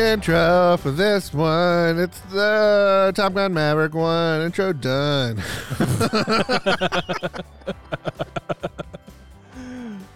Intro for this one. It's the Top Gun Maverick one. Intro done.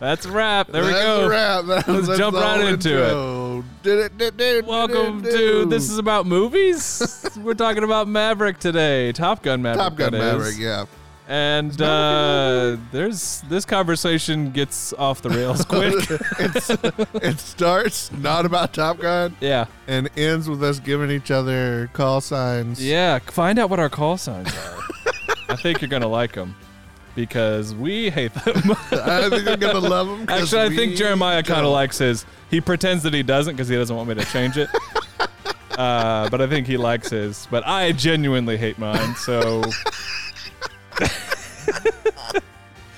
That's a wrap. There we That's go. a wrap. That Let's jump right into it. intro. Did it, did, Welcome to. This is About Movies. We're talking about Maverick today. Top Gun Maverick. Top Gun is. Maverick, yeah. And uh, there's this conversation gets off the rails quick. It's, it starts not about Top Gun yeah. and ends with us giving each other call signs. Yeah. Find out what our call signs are. I think you're going to like them because we hate them. I think I'm going to love them. Actually, I think Jeremiah kind of likes his. He pretends that he doesn't because he doesn't want me to change it. uh, but I think he likes his. But I genuinely hate mine. So,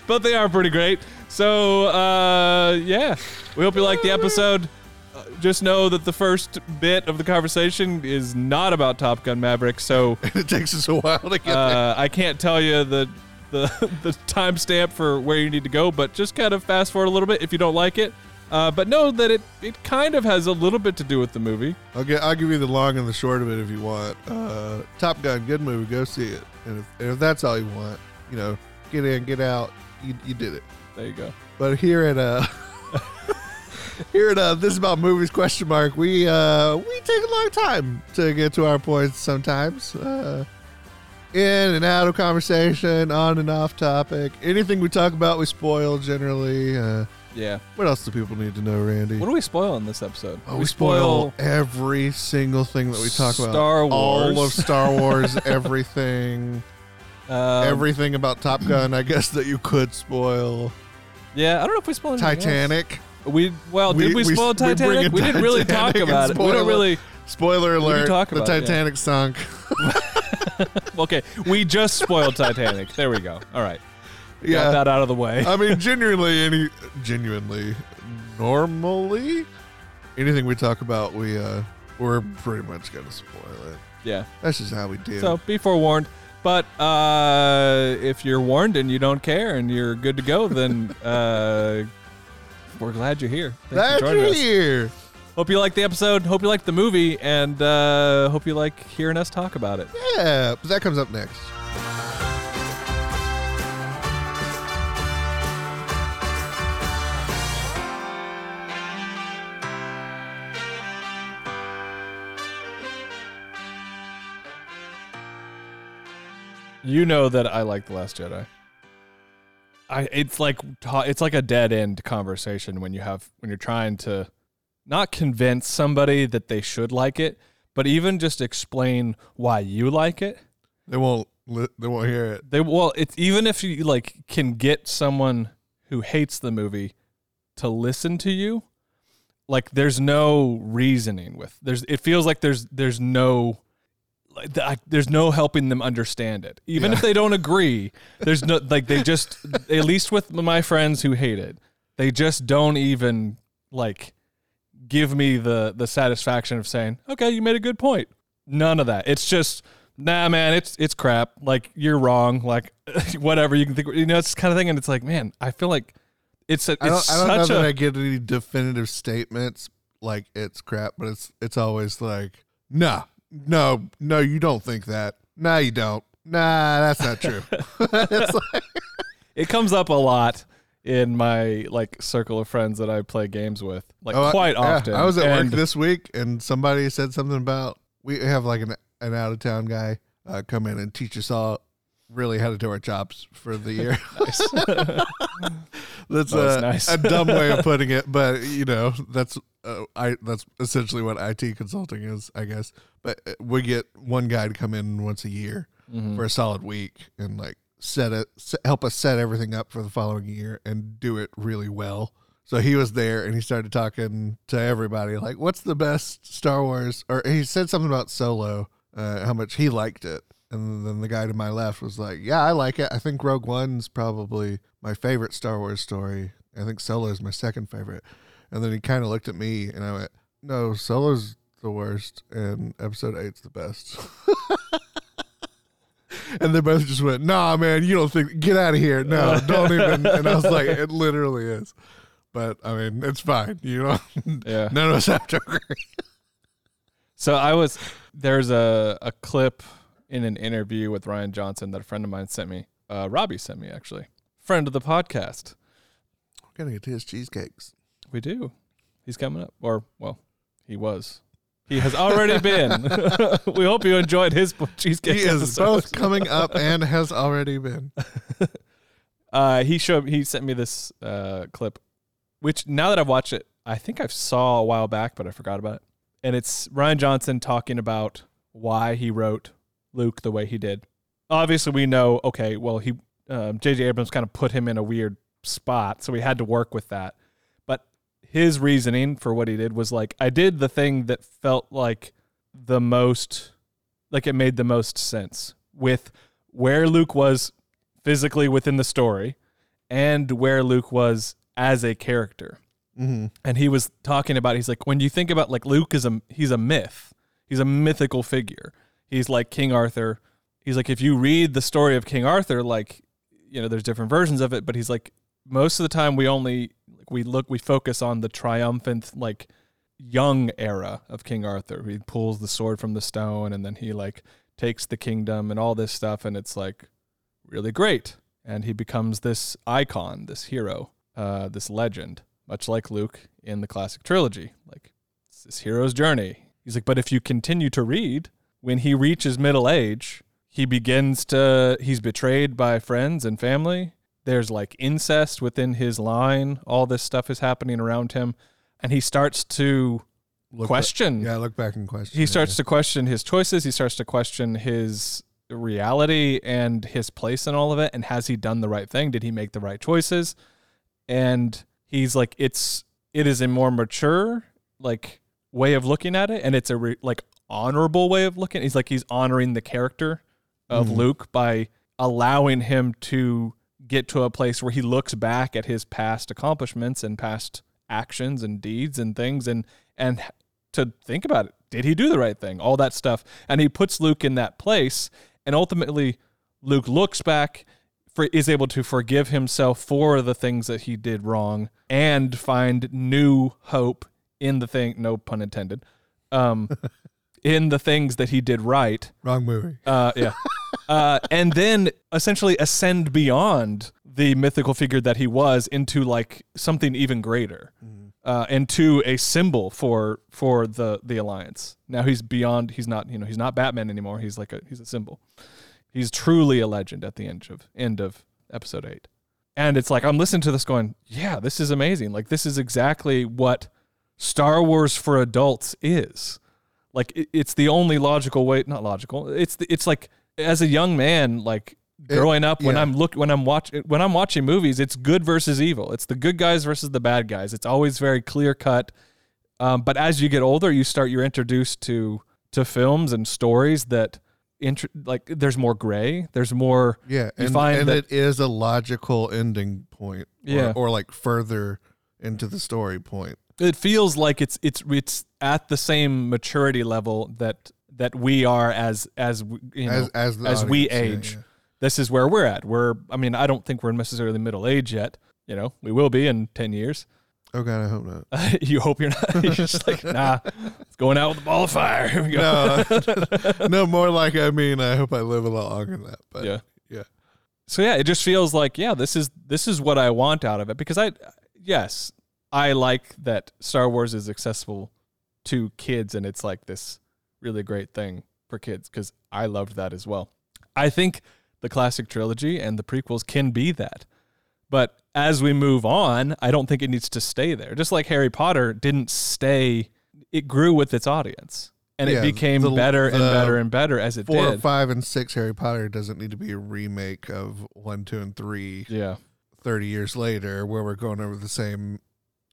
but they are pretty great. So uh, yeah, we hope you like the episode. Uh, Just know that the first bit of the conversation is not about Top Gun Maverick. So it takes us a while to get there. uh, I can't tell you the the the timestamp for where you need to go, but just kind of fast forward a little bit if you don't like it. Uh, but know that it it kind of has a little bit to do with the movie. I'll, get, I'll give you the long and the short of it if you want. Uh, Top Gun, good movie. Go see it. And if, and if that's all you want, you know, get in, get out. You, you did it. There you go. But here at uh, here at uh, this is about movies question mark. We uh, we take a long time to get to our points sometimes. Uh, in and out of conversation, on and off topic. Anything we talk about, we spoil generally. Uh, Yeah. what else do people need to know, Randy? What do we spoil in this episode? Oh, we spoil every single thing that we talk about. Star Wars. All of Star Wars, everything, um, everything about Top Gun. I guess that you could spoil. Yeah, I don't know if we spoiled anything Titanic. else. We well, We- did we, we- spoil we Titanic? We, didn't really talk Titanic and about it. We spoil don't really. Spoiler alert: talk the about? Yeah. Titanic sunk. Okay, we just spoiled Titanic. There we go. All right, got yeah, that out of the way. I mean, genuinely, any, genuinely, normally, anything we talk about, we uh, we're pretty much gonna spoil it. yeah. That's just how we do. So be forewarned. But uh, if you're warned and you don't care and you're good to go, then uh, we're glad you're here. Thanks Glad for you're us. here. Hope you liked the episode. Hope you liked the movie, and uh, hope you like hearing us talk about it. Yeah, that comes up next. You know that I like the Last Jedi. I it's like it's like a dead end conversation when you have when you're trying to not convince somebody that they should like it, but even just explain why you like it. They won't. li- They won't hear it. They well, it's even if you like can get someone who hates the movie to listen to you, like there's no reasoning with. There's it feels like there's there's no like th- I- there's no helping them understand it. Even Yeah. if they don't agree, there's no like they just at least with my friends who hate it, they just don't even like give me the the satisfaction of saying, "Okay, you made a good point." None of that. It's just, "Nah, man, it's it's crap. Like you're wrong. Like whatever you can think." You know, it's kind of thing, and it's like, man, I feel like it's a it's I don't, I don't know such that a I get any definitive statements like it's crap, but it's it's always like, nah, no, no, you don't think that. Nah, you don't. Nah, that's not true. like, it comes up a lot in my like circle of friends that I play games with, like oh, I- quite yeah, often. I was at And- work this week, and somebody said something about we have like an an out of town guy uh, come in and teach us all really how to do our jobs for the year. that's Oh, a, nice. a dumb way of putting it, but you know that's uh, I that's essentially what IT consulting is, I guess. But uh, we get one guy to come in once a year Mhm. for a solid week and like set it, set, help us set everything up for the following year and do it really well. So he was there and he started talking to everybody like, "What's the best Star Wars?" Or he said something about Solo, uh, how much he liked it. And then the guy to my left was like, "Yeah, I like it. I think Rogue One's probably my favorite Star Wars story. I think Solo is my second favorite." And then he kind of looked at me and I went, "No, Solo's the worst, and Episode Eight's the best." and they both just went, "Nah, man, you don't think? Get out of here! No, don't even." And I was like, "It literally is." But I mean, it's fine. You know, Yeah. none of us have to agree. So I was there's a a clip in an interview with Rian Johnson that a friend of mine sent me. Uh, Robbie sent me actually, friend of the podcast. Gotta get to his cheesecakes. We do. He's coming up, or well, he was. He has already been. we hope you enjoyed his cheesecake. He is episode. both coming up and has already been. Uh, he showed. He sent me this uh, clip, which now that I've watched it, I think I saw a while back, but I forgot about it. And it's Rian Johnson talking about why he wrote Luke the way he did. Obviously, we know. Okay, well, he um, J.J. Abrams kind of put him in a weird spot, so we had to work with that. But his reasoning for what he did was like, I did the thing that felt like the most, like it made the most sense with where Luke was physically within the story and where Luke was as a character. Mm-hmm. And he was talking about he's like when you think about like Luke is a he's a myth. He's a mythical figure. He's like King Arthur. He's like if you read the story of King Arthur like you know there's different versions of it but he's like most of the time we only like we look we focus on the triumphant like young era of King Arthur. He pulls the sword from the stone and then he like takes the kingdom and all this stuff and it's like really great and he becomes this icon, this hero, uh, this legend, much like Luke in the classic trilogy. Like it's this hero's journey. He's like, but if you continue to read, when he reaches middle age, he begins to he's betrayed by friends and family. There's like incest within his line. All this stuff is happening around him, and he starts to Look question. Back, yeah, look back and question. He starts to question his choices. He starts to question his reality and his place in all of it. And has he done the right thing? Did he make the right choices? And he's like, it's it is a more mature like way of looking at it, and it's a re- like honorable way of looking. He's like he's honoring the character of Mhm. Luke by allowing him to get to a place where he looks back at his past accomplishments and past actions and deeds and things and and to think about it. Did he do the right thing? All that stuff. And he puts Luke in that place. And ultimately, Luke looks back, for, is able to forgive himself for the things that he did wrong and find new hope in the thing, no pun intended, um, in the things that he did right. Wrong movie. Uh, yeah. uh, and then essentially ascend beyond the mythical figure that he was into like something even greater uh, and to a symbol for for the the alliance. Now he's beyond. He's not. You know. He's not Batman anymore. He's like a. He's a symbol. He's truly a legend at the end of end of episode eight. And it's like I'm listening to this, going, "Yeah, this is amazing. Like this is exactly what Star Wars for adults is. Like it, it's the only logical way. Not logical. It's the, it's like as a young man, like It- growing up when yeah. I'm look when I'm watching when I'm watching movies, it's good versus evil. It's the good guys versus the bad guys. It's always very clear cut. Um, but as you get older, you start you're introduced to to films and stories that int- like there's more gray. There's more Yeah, You and, find and that- it is a logical ending point. Or, Yeah. or like further into the story point. It feels like it's it's it's at the same maturity level that that we are as as we- you know as as, as we age. this is where we're at. We're I mean I don't think we're necessarily middle age yet. You know we will be in ten years. Oh god, I hope not. you hope you're not. You're just like nah. It's going out with a ball of fire. Here we go. No, no, more like I mean, I hope I live a lot longer than that. But yeah. yeah. So yeah, it just feels like yeah, this is this is what I want out of it because I yes, I like that Star Wars is accessible to kids and it's like this really great thing for kids cuz I loved that as well. I think the classic trilogy and the prequels can be that. But as we move on, I don't think it needs to stay there. Just like Harry Potter didn't stay it grew with its audience and Yeah, it became the- better and better and better as it Four, did. five, and six Harry Potter doesn't need to be a remake of one, two, and three Yeah. 30 years later where we're going over the same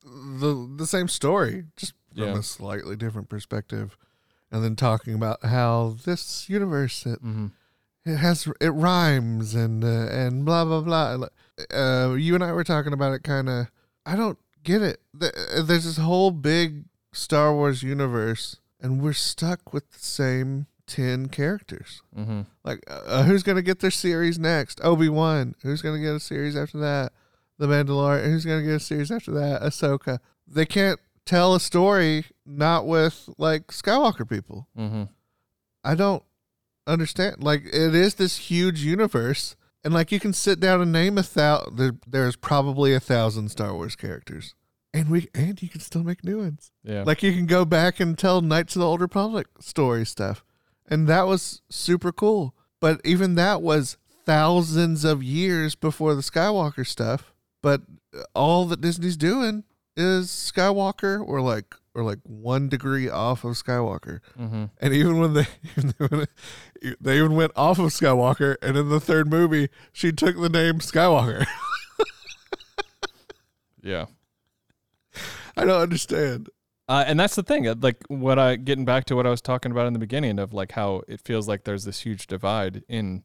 the the same story just from Yeah. a slightly different perspective and then talking about how this universe it, Mhm. it has it rhymes and uh, and blah blah blah uh, you and I were talking about it kind of I don't get it there's this whole big Star Wars universe and we're stuck with the same 10 characters Mhm. like, uh, who's gonna get their series next? Obi Wan. Who's gonna get a series after that? The Mandalorian. Who's gonna get a series after that? Ahsoka. They can't tell a story not with like Skywalker people. Mm-hmm. I don't understand. Like it is this huge universe, and like you can sit down and name a thousand. There, there's probably a thousand Star Wars characters, and we and you can still make new ones. Yeah. Like you can go back and tell Knights of the Old Republic story stuff, and that was super cool. But even that was thousands of years before the Skywalker stuff. But all that Disney's doing is Skywalker, or like or like one degree off of Skywalker. mm-hmm. And even when they they even went off of Skywalker, and in the third movie, she took the name Skywalker. Yeah. I don't understand. Uh, and that's the thing. uh, Like what I getting back to what I was talking about in the beginning of like how it feels like there's this huge divide in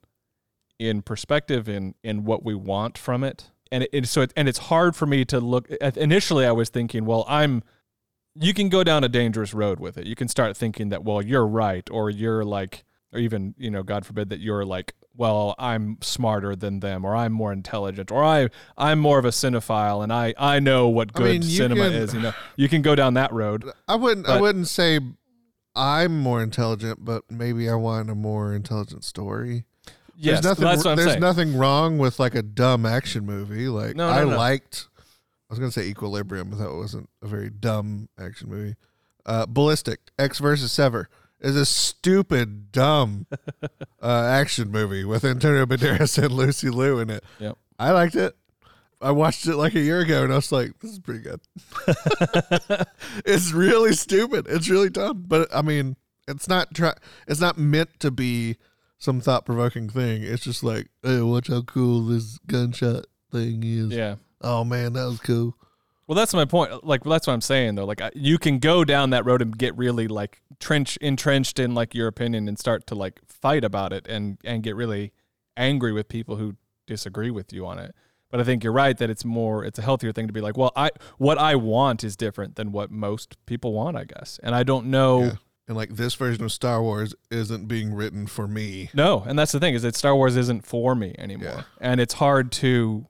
in perspective in in what we want from it. And it, it so it, and it's hard for me to look. Initially, I was thinking, well, I'm. You can go down a dangerous road with it. You can start thinking that, well, you're right, or you're like, or even you know, God forbid that you're like, well, I'm smarter than them, or I'm more intelligent, or I I'm more of a cinephile, and I I know what I good mean, cinema can- is. You know, you can go down that road. I wouldn't. I wouldn't say I'm more intelligent, but maybe I want a more intelligent story. Yes, there's nothing. that's what I'm there's saying. nothing wrong with like a dumb action movie. Like No, no, I no. liked. I was gonna say Equilibrium, but that wasn't a very dumb action movie. Uh, Ballistic Ecks versus Sever is a stupid, dumb uh, action movie with Antonio Banderas and Lucy Liu in it. Yep. I liked it. I watched it like a year ago, and I was like, "This is pretty good." it's really stupid. It's really dumb, but I mean, it's not try. It's not meant to be some thought provoking thing. It's just like, hey, watch how cool this gunshot thing is. Yeah. Oh man, that was cool. Well, that's my point. Like, that's what I'm saying though. Like, I- you can go down that road and get really like trench entrenched in like your opinion and start to like fight about it and and get really angry with people who disagree with you on it. But I think you're right that it's more it's a healthier thing to be like, well, I what I want is different than what most people want, I guess. And I don't know. Yeah. And like this version of Star Wars isn't being written for me. No, and that's the thing is that Star Wars isn't for me anymore, Yeah. and it's hard to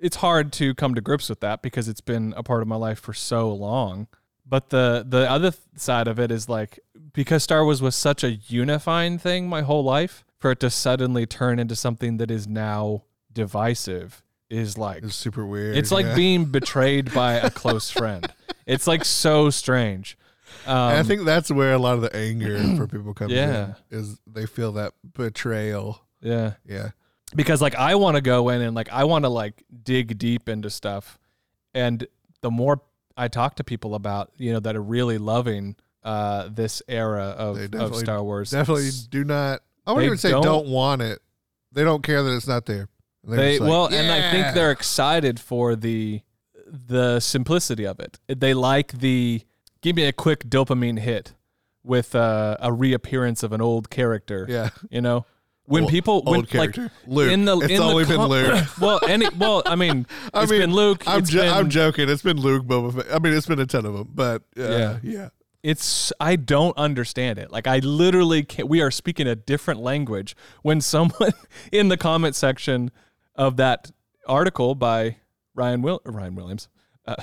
it's hard to come to grips with that because it's been a part of my life for so long. But the the other side of it is like because Star Wars was such a unifying thing my whole life, for it to suddenly turn into something that is now divisive is like It's super weird. it's like yeah. being betrayed by a close friend. It's like so strange. Um, I think that's where a lot of the anger for people comes Yeah. in is they feel that betrayal. yeah. Yeah. because like I want to go in and like I want to like dig deep into stuff and the more I talk to people about you know that are really loving uh this era of, of Star Wars Definitely do not. I wouldn't even say don't- don't, want it. They don't care that it's not there. They're they like, well and I think they're excited for the the simplicity of it they like the give me a quick dopamine hit with uh, a reappearance of an old character yeah you know when Old- people when old character. like Luke. in the It's in the only been Luke. well any well I mean I it's mean, been Luke I'm it's jo- been, I'm joking. It's been Luke, Boba Fett. I mean, it's been a ton of them, but uh, Yeah. yeah, it's I don't understand it. Like I literally can't. We are speaking a different language when someone in the comment section of that article by Ryan Will Ryan Williams, uh,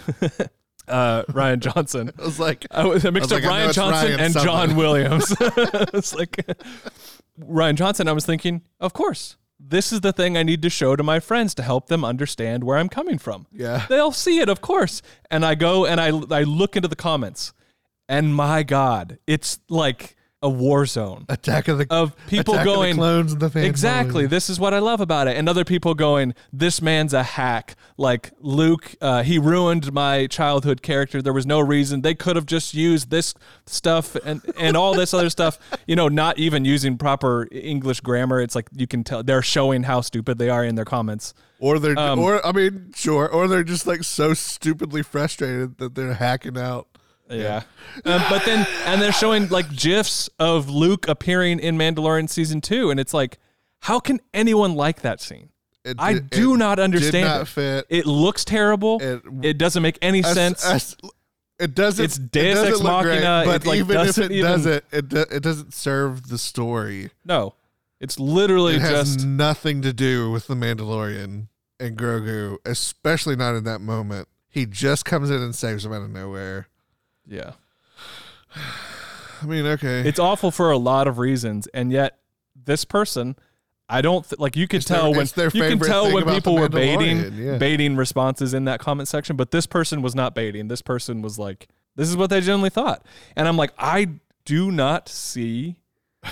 uh, Rian Johnson. I was like, I, was, I mixed was up like, Rian Johnson Ryan and something. John Williams. it's like Rian Johnson. I was thinking, of course, this is the thing I need to show to my friends to help them understand where I'm coming from. yeah, They'll see it, of course. And I go and I I look into the comments, and my God, it's like a war zone Attack of the of people Attack of going clones and the fan exactly. This is what I love about it, and other people going, "This man's a hack." Like Luke, uh, he ruined my childhood character. There was no reason they could have just used this stuff and and all this other stuff. You know, not even using proper English grammar. It's like you can tell they're showing how stupid they are in their comments. Or they're, Um, or I mean, sure, or they're just like so stupidly frustrated that they're hacking out. Yeah. Um, but then, and they're showing like GIFs of Luke appearing in Mandalorian season two. And it's like, how can anyone like that scene? It, I it- do it not understand not it. fit. It looks terrible. It- It, doesn't make any sense. it doesn't. It's it Deus doesn't Ex look great, Machina. but like, even if it even- doesn't, it do, it doesn't serve the story. no, it's literally It has just nothing to do with the Mandalorian and Grogu, especially not in that moment. He just comes in and saves him out of nowhere. Yeah. I mean, okay. It's awful for a lot of reasons, and yet this person, I don't th- like. You could It's their- tell when their you can tell when people were baiting yeah. baiting responses in that comment section, but this person was not baiting. This person was like, "This is what they generally thought," and I'm like, I do not see.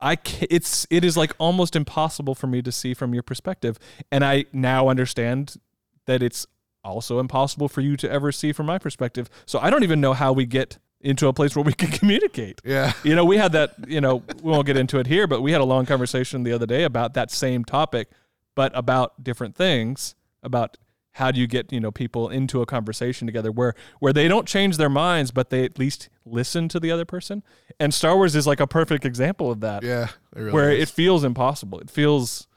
I ca it's it is like almost impossible for me to see from your perspective, and I now understand that it's also impossible for you to ever see from my perspective. So I don't even know how we get into a place where we can communicate. yeah. You know, we had that, you know, we won't get into it here, but we had a long conversation the other day about that same topic, but about different things, about how do you get, you know, people into a conversation together where where they don't change their minds, but they at least listen to the other person. And Star Wars is like a perfect example of that. Yeah. It really where is. it feels impossible. It feels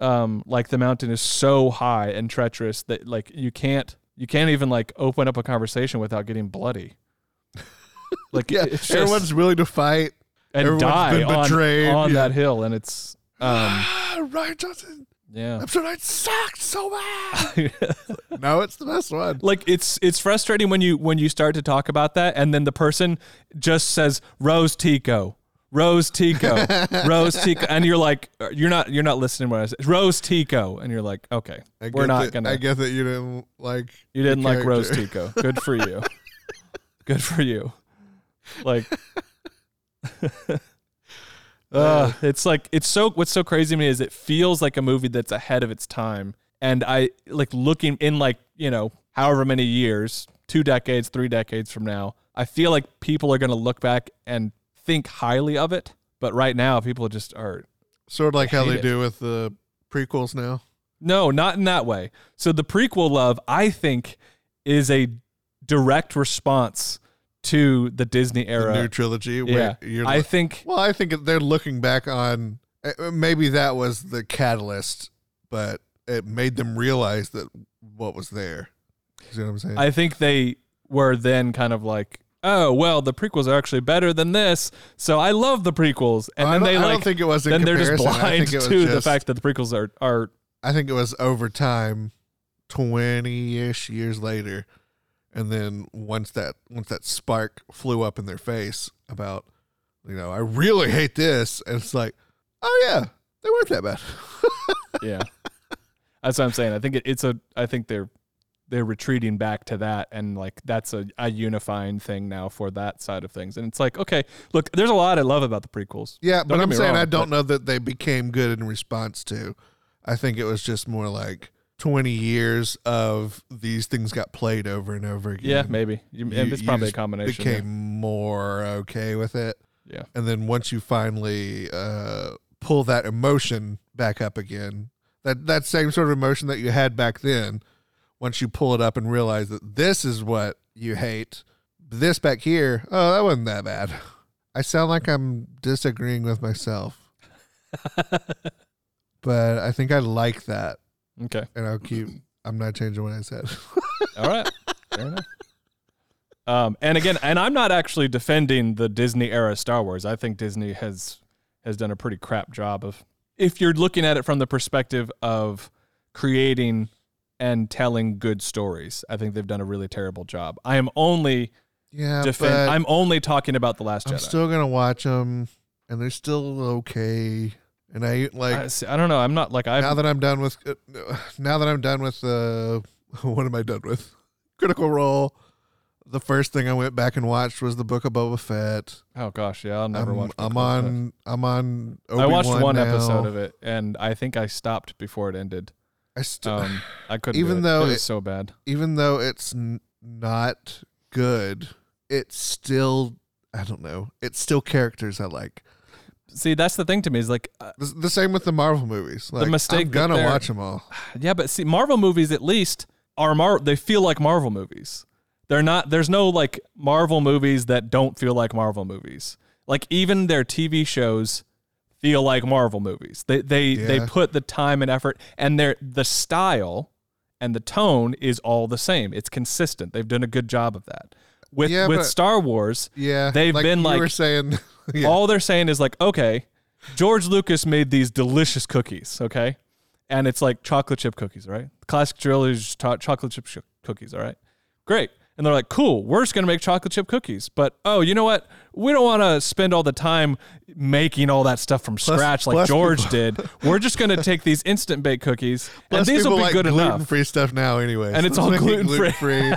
um like the mountain is so high and treacherous that like you can't you can't even like open up a conversation without getting bloody. Like yeah, just, everyone's willing to fight. and everyone's die been on, betrayed, on yeah. that hill and it's um Rian Johnson. yeah Episode nine sucked so bad. no, it's the best one. like it's it's frustrating when you when you start to talk about that and then the person just says rose tico rose tico rose tico and you're like you're not you're not listening when i say rose tico and you're like okay I we're not that- gonna I guess that you didn't like. You didn't like Rose. Tico. Good for you. Good for you. Like uh, it's like it's so what's so crazy to me is it feels like a movie that's ahead of its time. And I like looking in like, you know, however many years, two decades, three decades from now, I feel like people are gonna look back and think highly of it. But right now people just are Sort of like how they it. do with the prequels now. No, not in that way. So the prequel love, I think, is a direct response to the Disney The era. new trilogy. yeah, I like- think. well, I think they're looking back on uh, maybe that was the catalyst, but it made them realize that what was there. You see what I'm saying? I think they were then kind of like, oh well, the prequels are actually better than this, so I love the prequels, and I then don't- they I like. don't think it was. In then they're just comparison. I blind think it was to the just- fact that the prequels are are I think it was over time, twenty ish years later, and then once that once that spark flew up in their face about, you know, I really hate this, and it's like, oh yeah, they weren't that bad. yeah. That's what I'm saying. I think it, it's a. I think they're they're retreating back to that, and like that's a, a unifying thing now for that side of things. And it's like, okay, look, there's a lot I love about the prequels. yeah, Don't but I'm saying wrong, I don't but- know that they became good in response to. I think it was just more like twenty years of these things got played over and over again. Yeah, maybe. You, You- it's probably a combination. became more okay with it. Yeah. And then once you finally uh, pull that emotion back up again, that that same sort of emotion that you had back then, once you pull it up and realize that this is what you hate, this back here, oh, that wasn't that bad. I sound like I'm disagreeing with myself, but I think I like that, Okay. and I'll keep. I'm not changing what I said. All right. Fair enough. Um, and again, and I'm not actually defending the Disney era Star Wars. I think Disney has has done a pretty crap job of if you're looking at it from the perspective of creating and telling good stories. I think they've done a really terrible job. I am only yeah, defend I'm only talking about the last I'm Jedi. still gonna watch them, and they're still okay. And I like I, see, I don't know. I'm not like I now that I'm done with uh, now that I'm done with uh, what am I done with? Critical Role. The first thing I went back and watched was the Book of Boba Fett. Oh gosh, yeah, I'll never I'm, watch. I'm Book on. I'm on. I watched one now. episode of it, and I think I stopped before it ended. I still, Um, I couldn't. Even it. though it's it- so bad. even though it's n- not good, it's still. I don't know. It's still characters I like. See, that's the thing to me is like, uh, The, the same with the Marvel movies. Like, the mistake I'm gonna watch them all. yeah, but see, Marvel movies at least are Mar. They feel like Marvel movies. They're not. There's no like Marvel movies that don't feel like Marvel movies. Like even their TV shows feel like Marvel movies. They they they put the time and effort, and their the style and the tone is all the same. It's consistent. They've done a good job of that. With Yeah, with but- Star Wars, Yeah, They've like been like- were saying. yeah. all they're saying is like, okay, George Lucas made these delicious cookies, okay, and it's like chocolate chip cookies, right? Classic trilogy cho- chocolate chip sh- cookies, all right, great. And they're like, "Cool, we're just gonna make chocolate chip cookies." But oh, you know what? We don't want to spend all the time making all that stuff from scratch like George people- did. We're just gonna take these instant bake cookies, and these will be like good enough. gluten-free stuff now, anyway. And it's all gluten-free.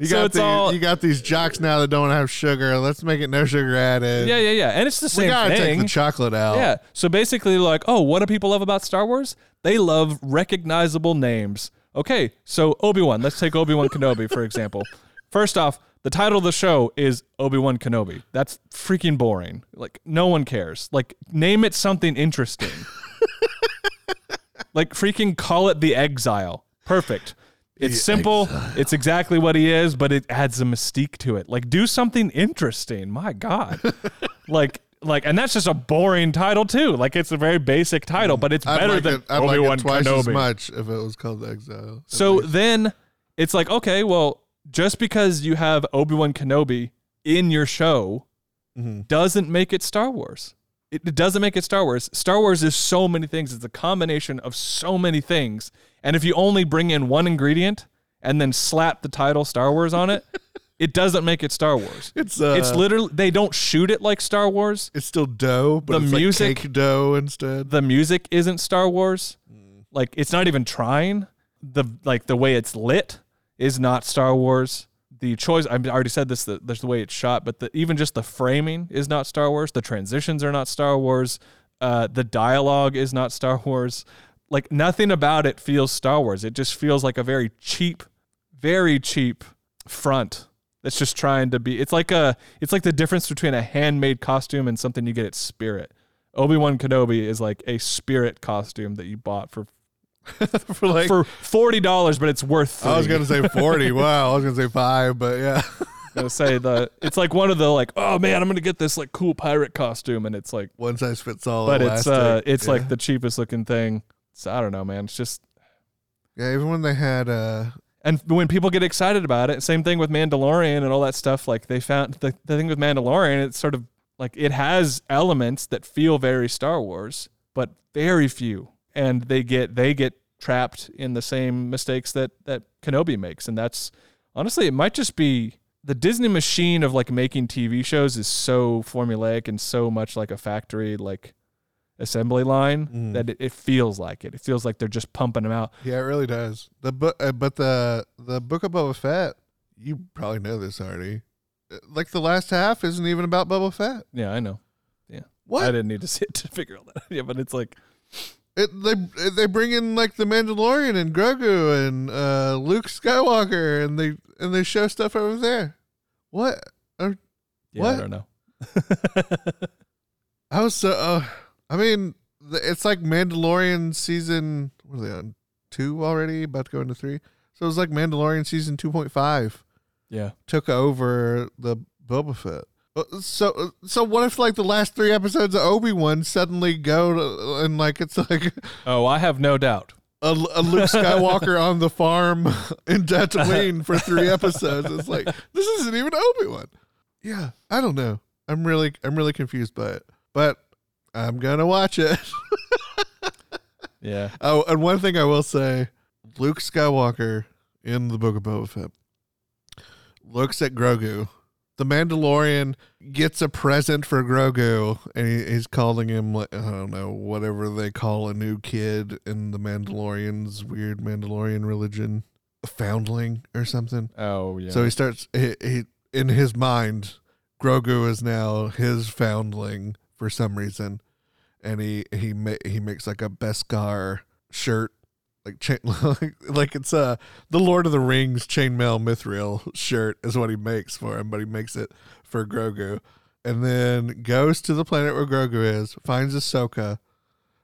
you So got the, all- you got these jocks now that don't have sugar. Let's make it no sugar added. Yeah, yeah, yeah. And it's the same we gotta thing. take the chocolate out. Yeah. So basically, like, oh, what do people love about Star Wars? They love recognizable names. Okay, so Obi Wan. Let's take Obi Wan Kenobi for example. First off, the title of the show is Obi Wan Kenobi. That's freaking boring. Like, no one cares. Like, name it something interesting. like, freaking call it the Exile. Perfect. It's The simple. It's exactly what he is, but it adds a mystique to it. Like, do something interesting. My God. like, like, and that's just a boring title too. Like, it's a very basic title, but it's I'd better like than it, I'd Obi like Wan it twice Kenobi. as much if it was called Exile. at So least. then it's like, okay, well, just because you have Obi Wan Kenobi in your show Mhm. doesn't make it Star Wars. It, it doesn't make it Star Wars. Star Wars is so many things. It's a combination of so many things. And if you only bring in one ingredient and then slap the title Star Wars on it, it doesn't make it Star Wars. it's uh, it's literally they don't shoot it like Star Wars. it's still dough, but the it's music- like dough instead. The music isn't Star Wars. Like it's not even trying. The like the way it's lit is not Star Wars. The choice I already said this. The, the way it's shot, but the, even just the framing is not Star Wars. The transitions are not Star Wars. Uh, the dialogue is not Star Wars. Like nothing about it feels Star Wars. It just feels like a very cheap, very cheap front that's just trying to be. It's like a. It's like the difference between a handmade costume and something you get at Spirit. Obi Wan Kenobi is like a Spirit costume that you bought for for like, for forty dollars, but it's worth. Three. I was gonna say forty. wow, I was gonna say five, but yeah. gonna say the. It's like one of the like, oh man, I'm gonna get this like cool pirate costume, and it's like, One size fits all. but it's uh, it's Yeah. like the cheapest looking thing. So I don't know, man. It's just yeah. Even when they had uh, and when people get excited about it, same thing with Mandalorian and all that stuff. Like they found the, the thing with Mandalorian, it's sort of like it has elements that feel very Star Wars, but very few, and they get they get trapped in the same mistakes that that Kenobi makes, and that's honestly it might just be the Disney machine of like making TV shows is so formulaic and so much like a factory like assembly line Mm. that it, it feels like it. It feels like they're just pumping them out. yeah, it really does. The book, uh, but the the book of Boba Fett. You probably know this already. Uh, Like the last half isn't even about Boba Fett. Yeah, I know. Yeah, what? I didn't need to see it to figure all that. out. Yeah, but it's like It, they they bring in like the Mandalorian and Grogu and uh, Luke Skywalker and they and they show stuff over there. What? yeah, What? I don't know. I was so. Uh, I mean, it's like Mandalorian season. What are they on? Two already, about to go into three. So it was like Mandalorian season two point five yeah. took over the Boba Fett. Uh, So uh, so what if like the last three episodes of Obi Wan suddenly go to, and like it's like Oh, I have no doubt. a, a Luke Skywalker on the farm in Tatooine for three episodes. It's like this isn't even Obi Wan. Yeah, I don't know. I'm really I'm really confused by it, but I'm gonna watch it. Yeah. Oh, and one thing I will say, Luke Skywalker in the Book of Boba Fett looks at Grogu. The Mandalorian gets a present for Grogu, and he, he's calling him like I don't know whatever they call a new kid in the Mandalorian's weird Mandalorian religion, a foundling or something. Oh, yeah. So he starts he, he in his mind, Grogu is now his foundling for some reason, and he he ma- he makes like a Beskar shirt, like chain, like, it's uh the Lord of the Rings chainmail mithril shirt is what he makes for him, but he makes it for Grogu, and then goes to the planet where Grogu is, finds Ahsoka,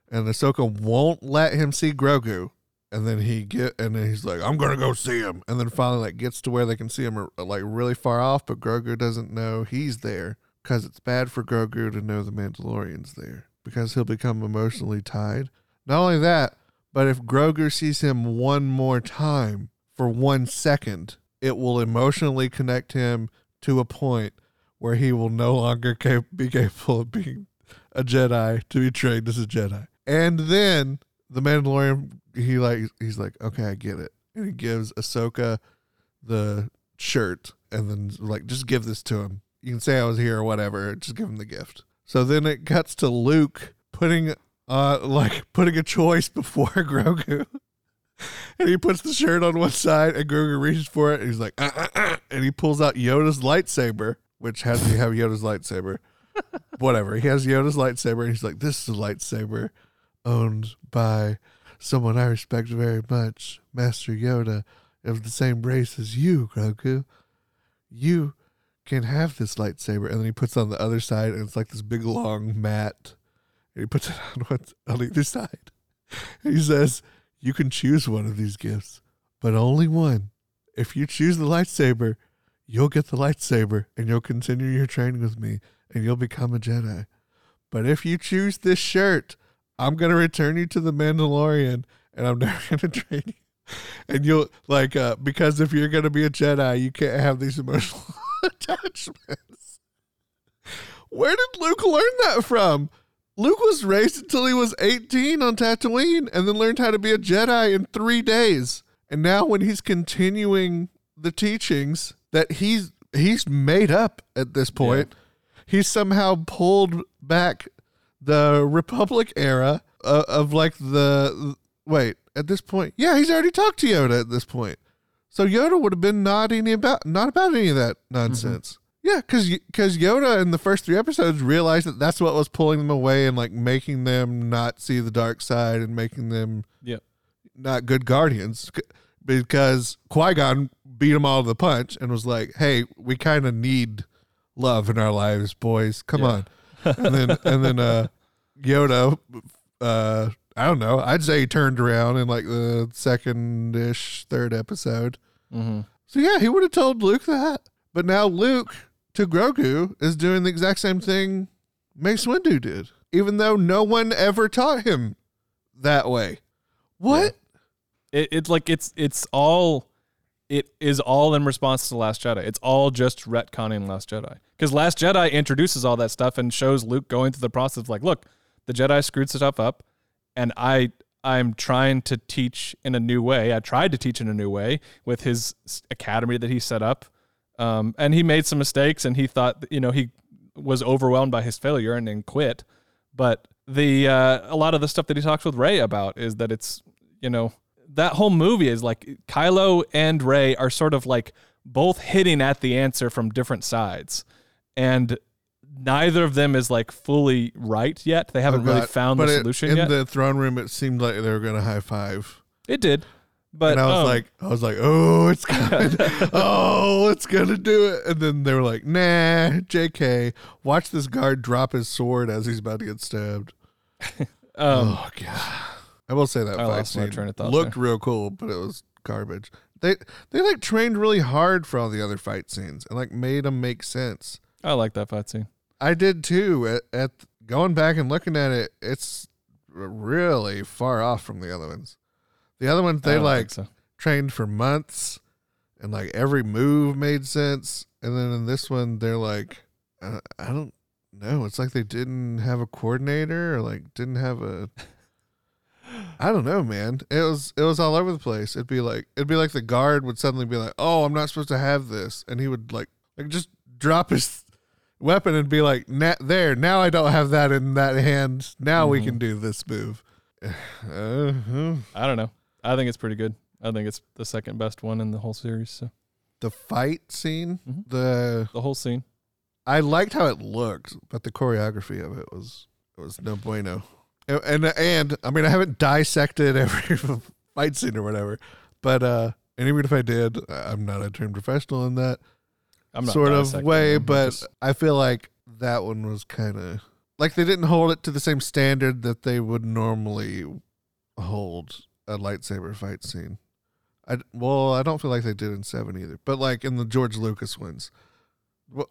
and Ahsoka won't let him see Grogu. And then he get, and then he's like, "I'm gonna go see him." And then finally, like, gets to where they can see him, uh, like, really far off. But Grogu doesn't know he's there because it's bad for Grogu to know the Mandalorian's there because he'll become emotionally tied. Not only that, but if Grogu sees him one more time for one second, it will emotionally connect him to a point where he will no longer be capable of being a Jedi to be trained as a Jedi. And then the Mandalorian, he like he's like, okay, I get it, and he gives Ahsoka the shirt and then like just give this to him. You can say I was here or whatever. Just give him the gift. So then it cuts to Luke putting uh like putting a choice before Grogu. and he puts the shirt on one side and Grogu reaches for it and he's like uh, uh, uh, and he pulls out Yoda's lightsaber, which has to have Yoda's lightsaber. Whatever. He has Yoda's lightsaber and he's like, This is a lightsaber owned by someone I respect very much, Master Yoda, of the same race as you, Grogu. You can have this lightsaber. And then he puts on the other side, and it's like this big long mat. And he puts it on, one, on either side. And he says, You can choose one of these gifts, but only one. If you choose the lightsaber, you'll get the lightsaber and you'll continue your training with me and you'll become a Jedi. But if you choose this shirt, I'm gonna return you to the Mandalorian, and I'm never gonna train you. And you'll like uh, because if you're gonna be a Jedi, you can't have these emotional attachments. Where did Luke learn that from? Luke was raised until he was 18 on Tatooine, and then learned how to be a Jedi in three days. And now, when he's continuing the teachings that he's he's made up at this point, he's somehow pulled back the Republic era of, of like the wait at this point. Yeah, he's already talked to Yoda at this point, so Yoda would have been not any about not about any of that nonsense. Yeah, because because Yoda in the first three episodes realized that that's what was pulling them away and like making them not see the dark side and making them Yep. not good guardians because Qui Gon beat them all to the punch and was like, "Hey, we kind of need love in our lives, boys. Come Yeah. on." And then and then uh, Yoda, uh, I don't know. I'd say he turned around in like the second ish, third episode. Mm-hmm. So yeah, he would have told Luke that. But now Luke to Grogu is doing the exact same thing Mace Windu did, even though no one ever taught him that way. What? It, it's like it's it's all it is all in response to Last Jedi. It's all just retconning Last Jedi. Because Last Jedi introduces all that stuff and shows Luke going through the process of like, look, the Jedi screwed stuff up, and I I'm trying to teach in a new way. I tried to teach in a new way with his academy that he set up, um, and he made some mistakes, and he thought you know he was overwhelmed by his failure and then quit. But the uh, a lot of the stuff that he talks with Rey about is that it's you know that whole movie is like Kylo and Rey are sort of like both hitting at the answer from different sides, and neither of them is like fully right yet. They haven't Oh, really found But the it- solution in yet. the throne room, it seemed like they were going to high five. it did, but and I was um, like, I was like, oh, it's gonna, oh, it's gonna do it. And then they were like, nah, J.K. Watch this guard drop his sword as he's about to get stabbed. um, oh god, I will say that I fight scene train of thought looked real cool, but it was garbage. They they like trained really hard for all the other fight scenes and like made them make sense. I like that fight scene. I did too. At, at going back and looking at it, it's really far off from the other ones. The other ones they like so. trained for months and like every move made sense and then in this one they're like uh, i don't know it's like they didn't have a coordinator or like didn't have a i don't know man it was it was all over the place it'd be like it'd be like the guard would suddenly be like oh i'm not supposed to have this and he would like like just drop his weapon and be like there now i don't have that in that hand now we Mhm. can do this move uh, I don't know. I think it's pretty good. I think it's the second best one in the whole series. So the fight scene Mhm. the the whole scene. I liked how it looked, but the choreography of it was it was no bueno. And and, and I mean, I haven't dissected every fight scene or whatever, but uh, and even if I did, I'm not a trained professional in that sort of way. them, But just- I feel like that one was kind of like they didn't hold it to the same standard that they would normally hold a lightsaber fight scene. I well, I don't feel like they did in seven either, but like in the George Lucas ones.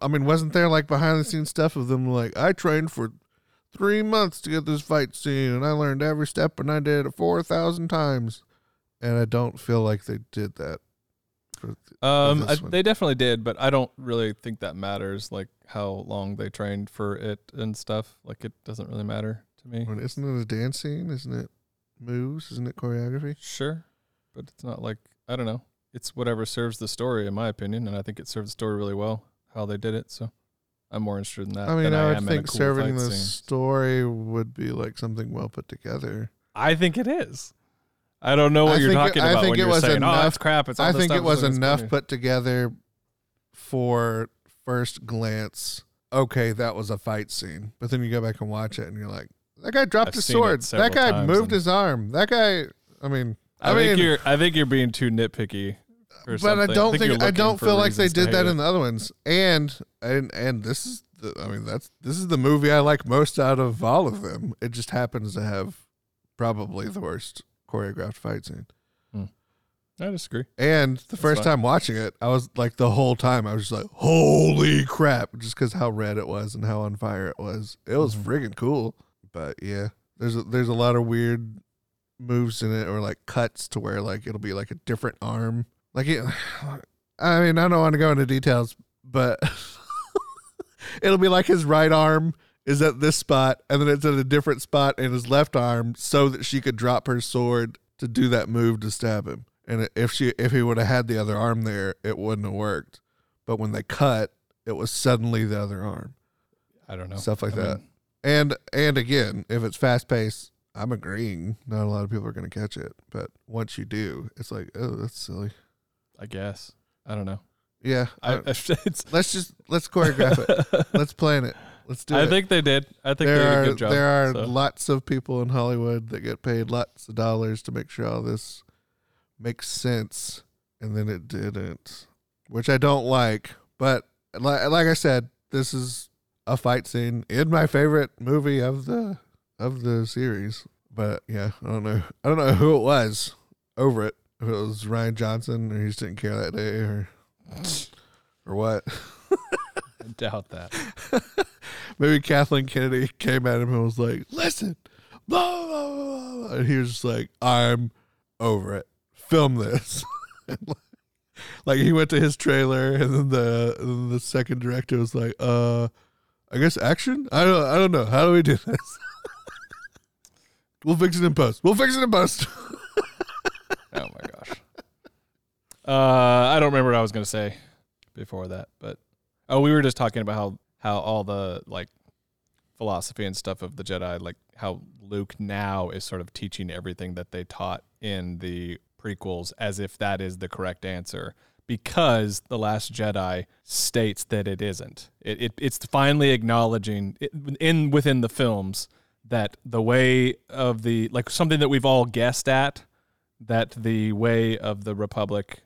I mean, wasn't there like behind the scenes stuff of them like I trained for three months to get this fight scene, and I learned every step, and I did it four thousand times, and I don't feel like they did that. For Um, I, they definitely did, but I don't really think that matters. Like how long they trained for it and stuff. Like it doesn't really matter to me. I mean, isn't it a dance scene? Isn't it moves? Isn't it choreography? Sure, but it's not like I don't know. it's whatever serves the story, in my opinion, and I think it served the story really well how they did it. So I'm more interested in that. I mean, than I would think cool serving the scene. story would be like something well put together. I think it is. I don't know what I you're think it- talking I about think when it you're was saying, "Oh, enough- that's crap." It's all I think it was enough funny." put together for first glance. Okay, that was a fight scene, but then you go back and watch it, and you're like, that guy dropped I've his sword. That guy moved his arm. That guy. I mean, I, I, think mean, you're. I think you're being too nitpicky. or but I don't you're think, I don't feel like they did that hate in the other ones. And and and this is the, I mean that's this is the movie I like most out of all of them. It just happens to have probably the worst choreographed fight scene. I disagree. And the first fine. time watching it, I was like the whole time I was just like, "Holy crap!" Just because how red it was and how on fire it was. It was Mhm. friggin' cool. But yeah, there's a, there's a lot of weird moves in it, or like cuts to where like it'll be like a different arm. Like it, I mean, I don't want to go into details, but it'll be like his right arm is at this spot, and then it's at a different spot in his left arm, so that she could drop her sword to do that move to stab him. And if she if he would have had the other arm there, it wouldn't have worked. But when they cut, it was suddenly the other arm. I don't know Stuff like I that. mean, And and again, if it's fast paced, I'm agreeing. Not a lot of people are going to catch it, but once you do, it's like, oh, that's silly. I guess. I don't know. Yeah, I, I- let's just let's choreograph it. Let's plan it. Let's do I it. think they did. I think they there did are a good job. there are so. lots of people in Hollywood that get paid lots of dollars to make sure all this makes sense, and then it didn't, which I don't like. But like like I said, this is a fight scene in my favorite movie of the of the series. But yeah, I don't know. I don't know who it was over it. If it was Rian Johnson, or he just didn't care that day, or or what. I doubt that. Maybe Kathleen Kennedy came at him and was like, "Listen, blah, blah, blah, blah," and he was just like, "I'm over it. Film this." Like- he went to his trailer, and then the and then the second director was like, "Uh, I guess action. I don't. I don't know. How do we do this? we'll fix it in post. We'll fix it in post." Oh my gosh. Uh, I don't remember what I was gonna say before that, but oh, we were just talking about how how all the like philosophy and stuff of the Jedi, like how Luke now is sort of teaching everything that they taught in the prequels as if that is the correct answer. Because the Last Jedi states that it isn't. It, it it's finally acknowledging it, in within the films that the way of the like something that we've all guessed at that the way of the Republic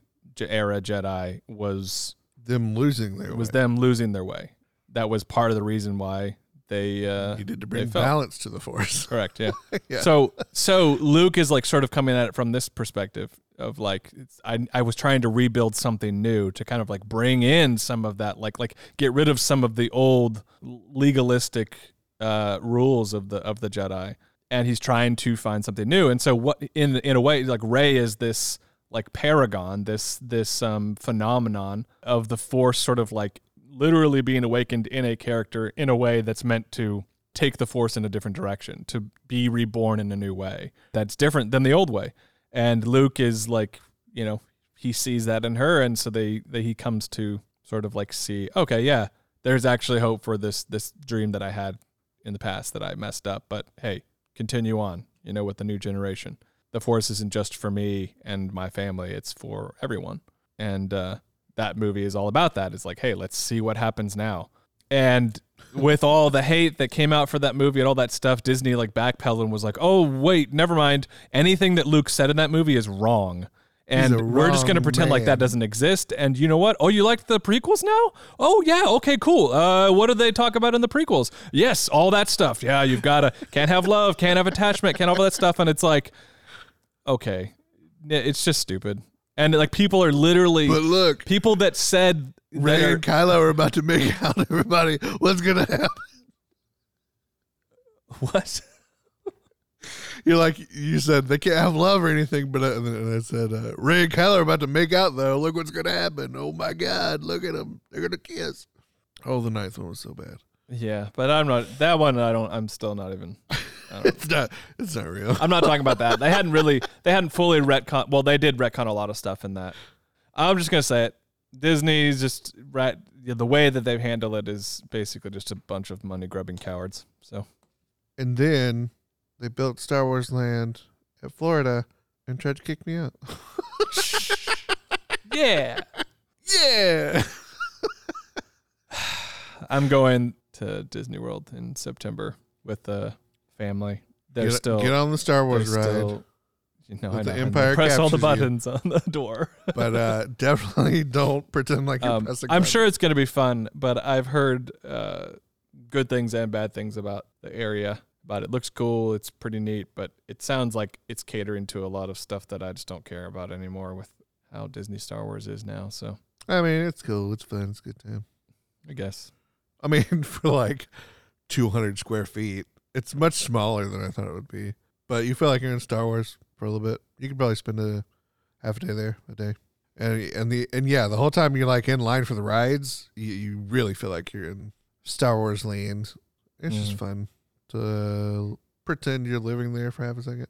era Jedi was Them losing their was way. them losing their way. That was part of the reason why they uh, needed to bring balance to the force. correct. Yeah. yeah. So so Luke is like sort of coming at it from this perspective of like it's, I I was trying to rebuild something new to kind of like bring in some of that like like get rid of some of the old legalistic uh, rules of the of the Jedi, and he's trying to find something new. And so what in in a way like Rey is this like paragon, this this um, phenomenon of the Force sort of like literally being awakened in a character in a way that's meant to take the force in a different direction, to be reborn in a new way that's different than the old way. And Luke is like, you know, he sees that in her, and so they, they he comes to sort of like see, okay, yeah, there's actually hope for this this dream that I had in the past that I messed up, but hey, continue on, you know, with the new generation. The force isn't just for me and my family; it's for everyone. And uh, that movie is all about that. It's like, hey, let's see what happens now. And with all the hate that came out for that movie and all that stuff, Disney like backpedaled and was like, "Oh wait, never mind. Anything that Luke said in that movie is wrong." And we're just going to pretend like that doesn't exist. And you know what? Oh, you liked the prequels now? Oh, yeah. Okay, cool. Uh, what did they talk about in the prequels? Yes, all that stuff. Yeah, you've got to, can't have love, can't have attachment, can't have all that stuff. And it's like, okay, it's just stupid. And like people are literally, But look, people that said, Rey and Kylo are about to make out. Everybody, what's gonna happen? what? You're like you said they can't have love or anything, but uh, and then I said uh, Rey and Kylo are about to make out though. Look what's gonna happen. Oh my God, look at them. They're gonna kiss. Oh, the ninth one was so bad. Yeah, but I'm not, that one, I don't, I'm still not even, I don't know. It's not. It's not real. I'm not talking about that. They hadn't really, they hadn't fully retcon. Well, they did retcon a lot of stuff in that. I'm just gonna say it. Disney's just right. The way that they've handled it is basically just a bunch of money grubbing cowards. So And then they built Star Wars Land at Florida and tried to kick me out. yeah, yeah. I'm going to Disney World in September with the family. They're Get, still get on the Star Wars ride. still- you know, the know, and Empire press all the captures you. buttons on the door. but uh, definitely don't pretend like you're Um, pressing. I'm buttons. sure it's going to be fun, but I've heard uh, good things and bad things about the area. But it looks cool, it's pretty neat, but it sounds like it's catering to a lot of stuff that I just don't care about anymore with how Disney Star Wars is now. So I mean, it's cool. It's fun. It's a good time. I guess I mean, for like 200 square feet, it's much smaller than I thought it would be. But you feel like you're in Star Wars for a little bit. You could probably spend a half a day there, a day, and and the and yeah, the whole time you're like in line for the rides, you, you really feel like you're in Star Wars land. It's just Mhm. fun to pretend you're living there for half a second,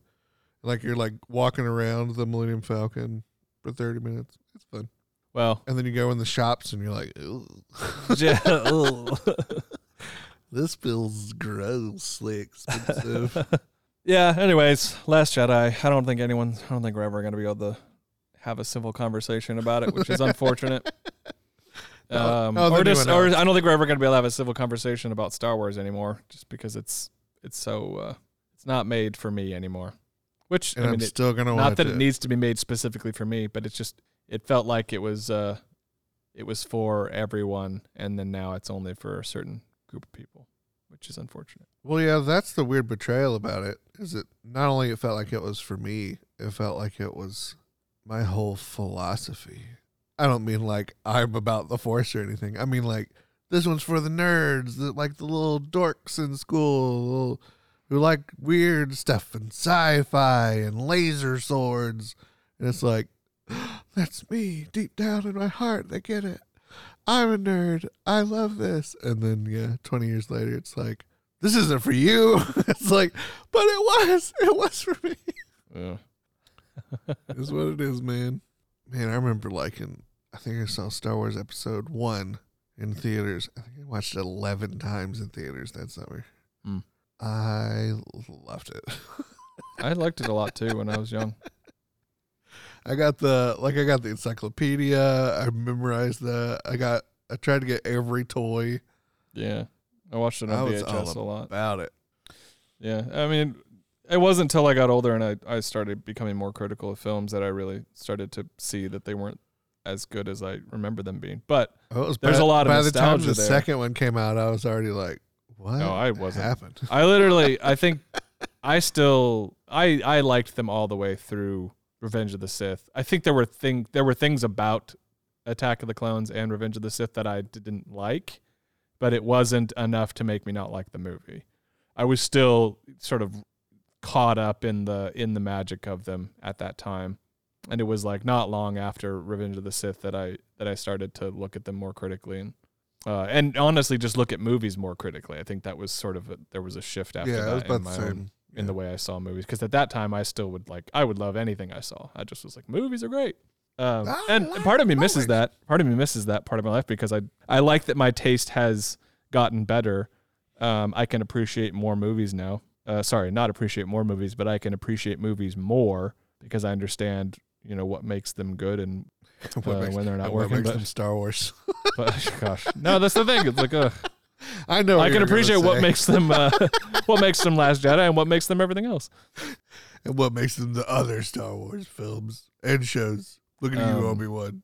like you're like walking around the Millennium Falcon for 30 minutes. It's fun, well, and then you go in the shops and you're like, Ooh. yeah, ugh. This feels grossly expensive. yeah. Anyways, Last Jedi. I don't think anyone. I don't think we're ever going to be able to have a civil conversation about it, which is unfortunate. Um, no, or just, or. I don't think we're ever going to be able to have a civil conversation about Star Wars anymore, just because it's it's so uh, it's not made for me anymore. Which and I I'm mean, still gonna not that it. it needs to be made specifically for me, but it's just it felt like it was uh, it was for everyone, and then now it's only for a certain group of people, which is unfortunate. well, yeah, that's the weird betrayal about it. Is it not only it felt like it was for me, it felt like it was my whole philosophy. I don't mean like I'm about the force or anything. I mean like this one's for the nerds, the, like the little dorks in school little- who like weird stuff and sci-fi and laser swords. And it's like that's me deep down in my heart. I get it. I'm a nerd. I love this. And then yeah, 20 years later it's like this isn't for you. it's like, but it was. It was for me. Yeah. is what it is, man. Man, I remember liking. I think I saw Star Wars Episode One in theaters. I think I watched it eleven times in theaters that summer. Hmm. I loved it. I liked it a lot too when I was young. I got the like. I got the encyclopedia. I memorized that. I got. I tried to get every toy Yeah, I watched it I on was all VHS a lot. about it. Yeah, I mean, it wasn't until I got older and I, I started becoming more critical of films that I really started to see that they weren't as good as I remember them being. But Oh, There's by, a lot of By the time the there. second one came out, I was already like, "What? no, I wasn't. happened?" I literally, I think, I still, I I liked them all the way through Revenge of the Sith. I think there were thing there were things about Attack of the Clones and Revenge of the Sith that I didn't like, but it wasn't enough to make me not like the movie. I was still sort of caught up in the in the magic of them at that time. And it was like not long after Revenge of the Sith that I that I started to look at them more critically and uh, and honestly just look at movies more critically. I think that was sort of a, there was a shift after yeah, that in my own in the way I saw movies because at that time I still would like I would love anything I saw. I just was like movies are great. Um, I and like part of me movies. misses that. Part of me misses that part of my life because I I like that my taste has gotten better. Um, I can appreciate more movies now. Uh, sorry, not appreciate more movies, but I can appreciate movies more because I understand you know what makes them good and uh, makes- when they're not and what working. makes But, them Star Wars? but gosh, no, that's the thing. It's like uh, I know. I can appreciate what makes them uh, what makes them Last Jedi and what makes them everything else. and what makes them the other Star Wars films and shows. Look at Um, you, Obi Wan.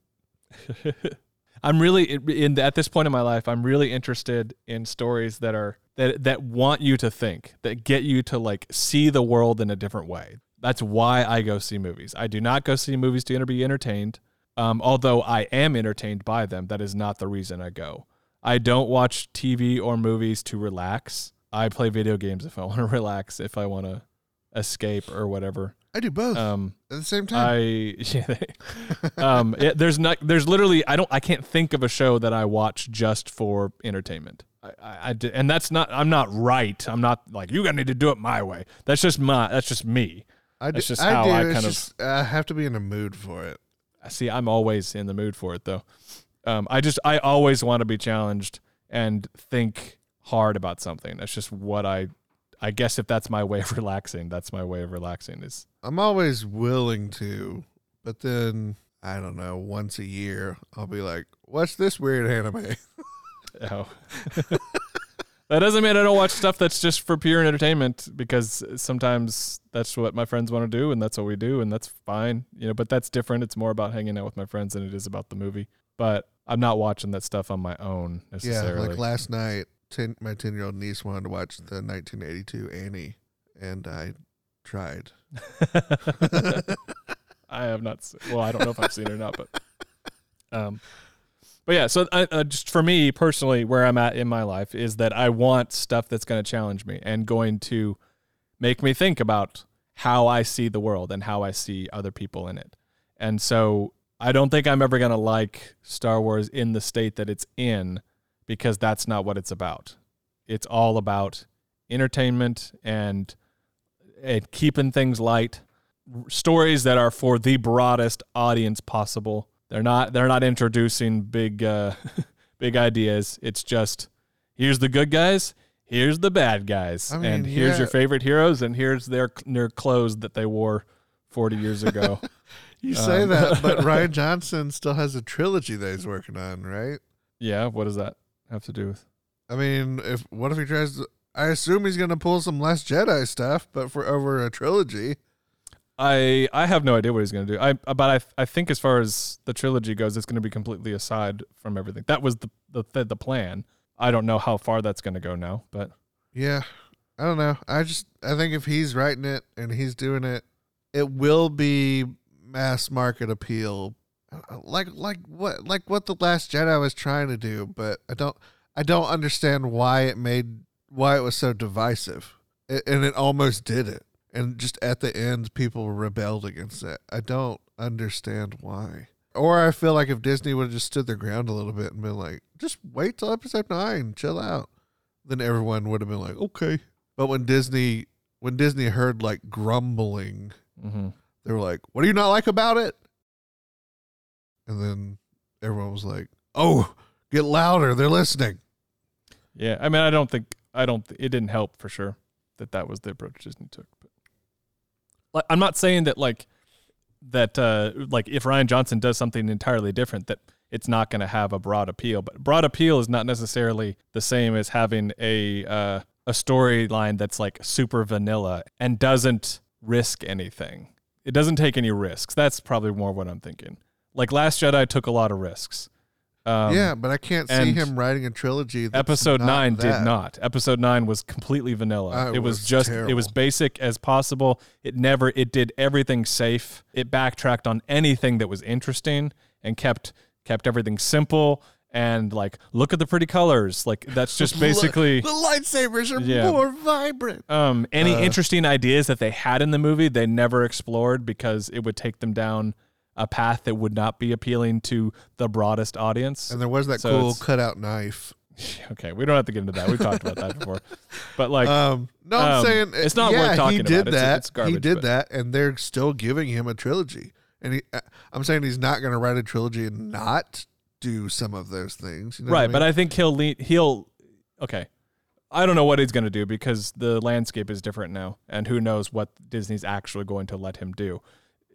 I'm really in, in at this point in my life. I'm really interested in stories that are that that want you to think, that get you to like see the world in a different way. That's why I go see movies. I do not go see movies to be entertained. Um, although I am entertained by them, that is not the reason I go. I don't watch TV or movies to relax. I play video games if I want to relax, if I want to escape or whatever. I do both Um, at the same time. I yeah. um, it, there's not there's literally I don't I can't think of a show that I watch just for entertainment. I, I, I and that's not I'm not right. I'm not like you gotta need to do it my way. That's just my that's just me. I do, that's just I how do. I It's kind of- just, I have to be in a mood for it. I see, I'm always in the mood for it though. Um, I just I always want to be challenged and think hard about something. That's just what I I guess if that's my way of relaxing, that's my way of relaxing is I'm always willing to, but then I don't know. Once a year, I'll be like, "What's this weird anime?" oh. that doesn't mean I don't watch stuff that's just for pure entertainment because sometimes that's what my friends want to do and that's what we do and that's fine. You know, but that's different. It's more about hanging out with my friends than it is about the movie. But I'm not watching that stuff on my own necessarily. yeah, like last night, ten, my ten-year-old niece wanted to watch the 1982 Annie, and I tried. I have not. se- Well, I don't know if I've seen it or not, but um, but yeah. So I, uh, just for me personally, where I'm at in my life is that I want stuff that's going to challenge me and going to make me think about how I see the world and how I see other people in it. And so I don't think I'm ever going to like Star Wars in the state that it's in because that's not what it's about. It's all about entertainment and, and keeping things light stories that are for the broadest audience possible. They're not they're not introducing big uh, big ideas. It's just here's the good guys, here's the bad guys, I and here's yeah. your favorite heroes, and here's their their clothes that they wore forty years ago. You say Um, that, but Rian Johnson still has a trilogy that he's working on, right? yeah, what does that have to do with? I mean, if what if he tries to? I assume he's gonna pull some Last Jedi stuff, but for over a trilogy. I I have no idea what he's going to do. I but I I think as far as the trilogy goes, it's going to be completely aside from everything. That was the the the, the plan. I don't know how far that's going to go now, but Yeah, I don't know. I just I think if he's writing it and he's doing it, it will be mass market appeal, like like what like what the Last Jedi was trying to do. But I don't I don't understand why it made why it was so divisive, it, and it almost did it. And just at the end, people rebelled against it. I don't understand why. Or I feel like if Disney would have just stood their ground a little bit and been like, just wait till episode nine, chill out then everyone would have been like, okay. But when Disney when Disney heard like grumbling, mhm. They were like, "What do you not like about it?" And then everyone was like, "Oh, get louder! They're listening." Yeah, I mean, I don't think I don't. It didn't help for sure that that was the approach Disney took. But like, I'm not saying that like that uh like if Rian Johnson does something entirely different that it's not going to have a broad appeal. But broad appeal is not necessarily the same as having a uh, a storyline that's like super vanilla and doesn't risk anything. It doesn't take any risks. That's probably more what I'm thinking. Like Last Jedi took a lot of risks. Um, yeah, but I can't see him writing a trilogy. That's episode nine that. did not. Episode nine was completely vanilla. Uh, it it was, was just it was basic as possible. It never it did everything safe. It backtracked on anything that was interesting and kept kept everything simple and like look at the pretty colors. Like that's just basically the lightsabers are Yeah. more vibrant. um any Uh, interesting ideas that they had in the movie they never explored because it would take them down a path that would not be appealing to the broadest audience. And there was that So cool cutout knife. okay, we don't have to get into that. We've talked about that before. But like um, no, I'm um, saying it's not yeah, worth talking he did It's- that. it's garbage, he did but- that, and they're still giving him a trilogy. And he, uh, I'm saying he's not going to write a trilogy and not do some of those things. You know right, but I think he'll lean, he'll okay. I don't know what he's going to do because the landscape is different now, and who knows what Disney's actually going to let him do.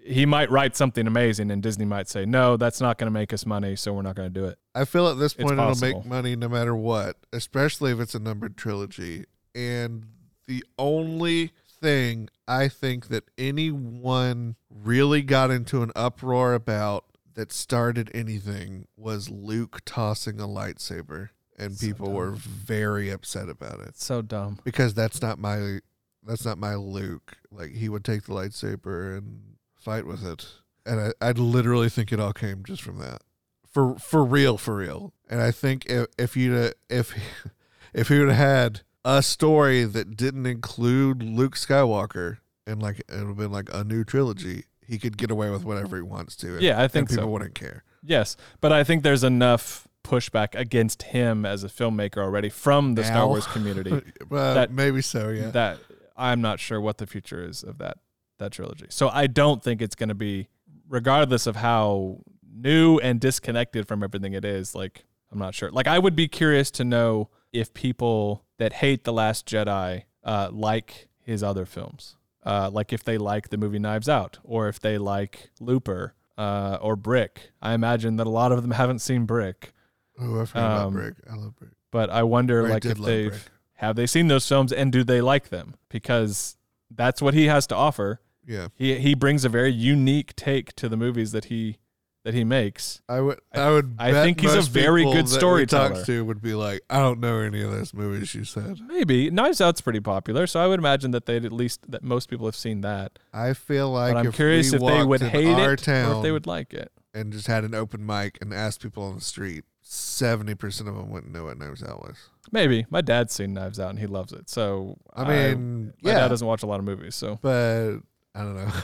He might write something amazing, and Disney might say, "No, that's not going to make us money, so we're not going to do it." I feel at this point it'll make money no matter what, especially if it's a numbered trilogy. And the only thing I think that anyone really got into an uproar about that started anything was Luke tossing a lightsaber, and So people dumb. were very upset about it so dumb. because that's not my that's not my Luke. Like he would take the lightsaber and fight with it, and I, I'd literally think it all came just from that. For for real, for real. And I think if if you if if he would have had a story that didn't include Luke Skywalker and like it would have been like a new trilogy, he could get away with whatever he wants to. and- Yeah, I and think people so. wouldn't care. Yes, but I think there's enough pushback against him as a filmmaker already from the Star Wars community well, That- maybe so. Yeah. that I'm not sure what the future is of that that trilogy. So I don't think it's going to be regardless of how new and disconnected from everything it is, like I'm not sure. Like I would be curious to know if people that hate the Last Jedi uh, like his other films, uh, like if they like the movie Knives Out, or if they like Looper uh, or Brick. I imagine that a lot of them haven't seen Brick, Oh, I forgot Um, about Brick. I love Brick. but I wonder Or like if they've Brick. have they seen those films and do they like them because that's what he has to offer. Yeah, He he brings a very unique take to the movies that he that he makes. I would. I would. I bet think he's a very good storyteller. Talks to would be like, I don't know any of those movies you said. Maybe Knives Out's pretty popular, so I would imagine that they'd at least that most people have seen that. I feel like but I'm curious if they would hate it or if they would like it. and just had an open mic and asked people on the street, seventy percent of them wouldn't know what Knives Out was. Maybe my dad's seen Knives Out and he loves it. So I mean, my yeah, dad doesn't watch a lot of movies, so but I don't know.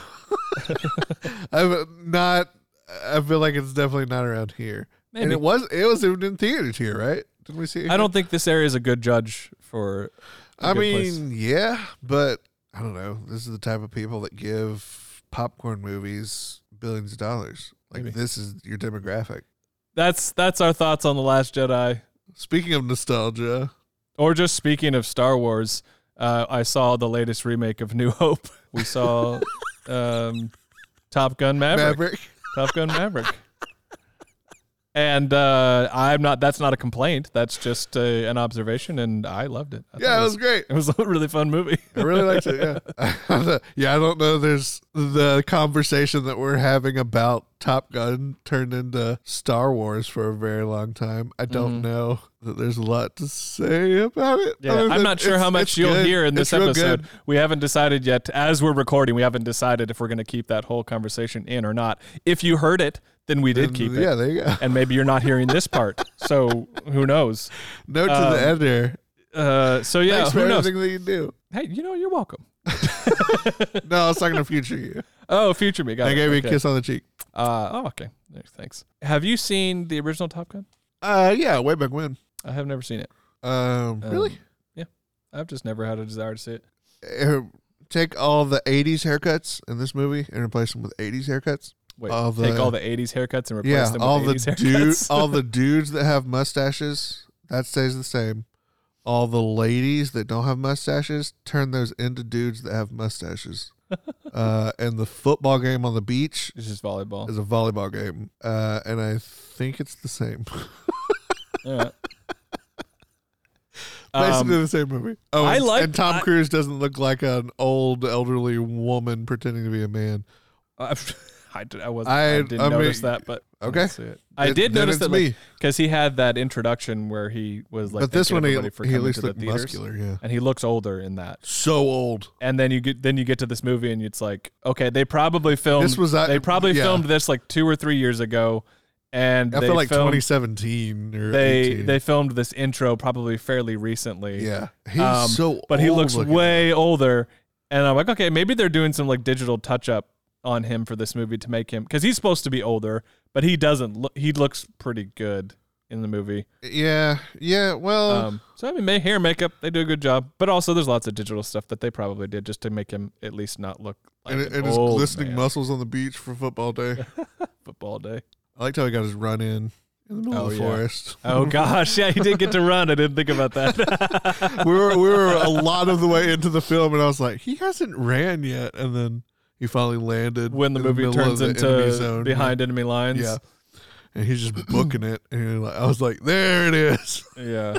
I'm not. I feel like it's definitely not around here. And maybe it was. It was in theaters here, right? Didn't we see? It I don't think this area is a good judge for. a I good mean, place. yeah, but I don't know. This is the type of people that give popcorn movies billions of dollars. Like Maybe. this is your demographic. that's that's our thoughts on the Last Jedi. Speaking of nostalgia, Or just speaking of Star Wars, uh, I saw the latest remake of New Hope. We saw um, Top Gun Maverick. Maverick. Top Gun Maverick. And uh, I'm not. That's not a complaint. That's just uh, an observation, and I loved it. I Yeah, thought it was great. It was a really fun movie. I really liked it. Yeah, yeah. I don't know. There's the conversation that we're having about Top Gun turned into Star Wars for a very long time. I don't Mhm. know that there's a lot to say about it. Yeah, I'm not sure how much you'll good. hear in this episode. good. We haven't decided yet. As we're recording, we haven't decided if we're going to keep that whole conversation in or not. If you heard it, then we did And, keep it. Yeah, there you go. And maybe you're not hearing this part. So who knows? Note to Um, the editor. Uh, so yeah, Thanks for who knows? everything that you do. Hey, you know, you're welcome. No, I was talking to future you. Oh, future me. Got I it. gave you Okay. a kiss on the cheek. Uh, oh, okay. Thanks. Have you seen the original Top Gun? Uh, yeah, way back when. I have never seen it. Um, really? Um, yeah. I've just never had a desire to see it. Uh, take all the '80s haircuts in this movie and replace them with '80s haircuts. Wait, All take the- all the 80s haircuts and replace yeah, them all with the 80s dude, all the dudes that have mustaches that stays the same. All the ladies that don't have mustaches turn those into dudes that have mustaches. uh, and the football game on the beach it's just volleyball. is a volleyball game, uh, and I think it's the same. All right. Basically Um, the same movie. Oh, I and, like- and Tom I- Cruise doesn't look like an old elderly woman pretending to be a man. I, I, did, I wasn't. I, I- didn't I mean, notice that, but okay. didn't it. I It- did then notice that me. because he had that introduction where he was like, but this one thanking he, everybody for he at least to the looked theaters. muscular. Yeah, and he looks older in that. so old. And then you get then you get to this movie and it's like, okay, they probably filmed This was uh, they probably yeah. filmed this like two or three years ago, and I they feel like filmed, 2017 or they 18. they filmed this intro probably fairly recently. yeah, he's Um, so. but he looks way older, and I'm like, okay, maybe they're doing some like digital touch up on him for this movie to make him because he's supposed to be older, but he doesn't look. He looks pretty good in the movie. Yeah, yeah. Well, Um, so I mean, may, hair, makeup, they do a good job. But also, there's lots of digital stuff that they probably did just to make him at least not look like and, an and his glistening man. muscles on the beach for football day. football day. I liked how he got his run in in the middle Oh, of the yeah. forest. Oh gosh, yeah, he did get to run. I didn't think about that. we were we were a lot of the way into the film, and I was like, he hasn't ran yet, and then he finally landed when the movie middle turns the enemy into zone. behind enemy lines. Yeah, and he's just booking it, and like, I was like, there it is. Yeah.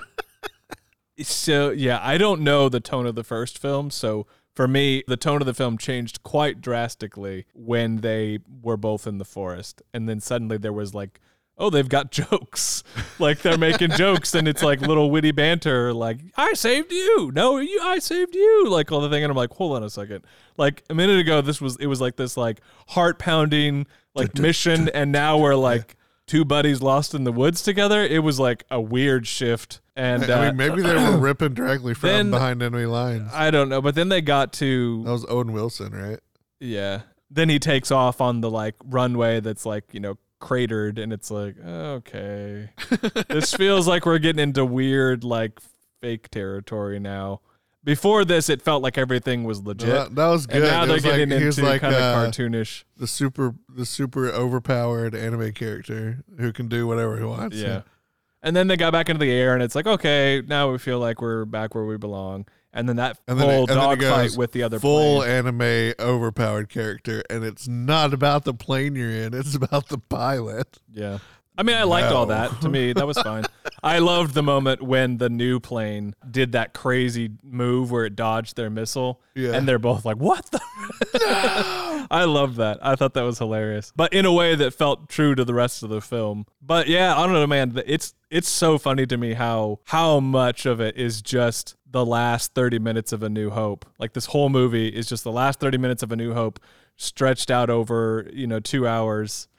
so yeah, I don't know the tone of the first film, so for me, the tone of the film changed quite drastically when they were both in the forest, and then suddenly there was like, oh, they've got jokes, like they're making jokes, and it's like little witty banter, like I saved you, no, you, I saved you, like all the thing, and I'm like, hold on a second, like a minute ago, this was it was like this like heart pounding like mission, and now we're like. Two buddies lost in the woods together. It was like a weird shift, and I uh, mean, maybe they were ripping directly from then- behind enemy lines. I don't know. But then they got to That was Owen Wilson, right? yeah. Then he takes off on the like runway that's like you know cratered, and it's like okay, this feels like we're getting into weird like fake territory now. Before this, it felt like everything was legit. that, that was good. and now It they're was like- getting into like kind of uh, cartoonish. the super the super overpowered anime character who can do whatever he wants. Yeah. And then they got back into the air, and it's like, okay, now we feel like we're back where we belong. And then that And then whole it- and then it dogfight with the other full plane. anime overpowered character, and it's not about the plane you're in; it's about the pilot. Yeah. I mean, I liked all that. To me, that was fine. I loved the moment when the new plane did that crazy move where it dodged their missile. Yeah. And they're both like, what the? I loved that. I thought that was hilarious. But in a way that felt true to the rest of the film. But yeah, I don't know, man. It's it's so funny to me how how much of it is just the last 30 minutes of A New Hope. Like this whole movie is just the last 30 minutes of A New Hope stretched out over, you know, 2 hours.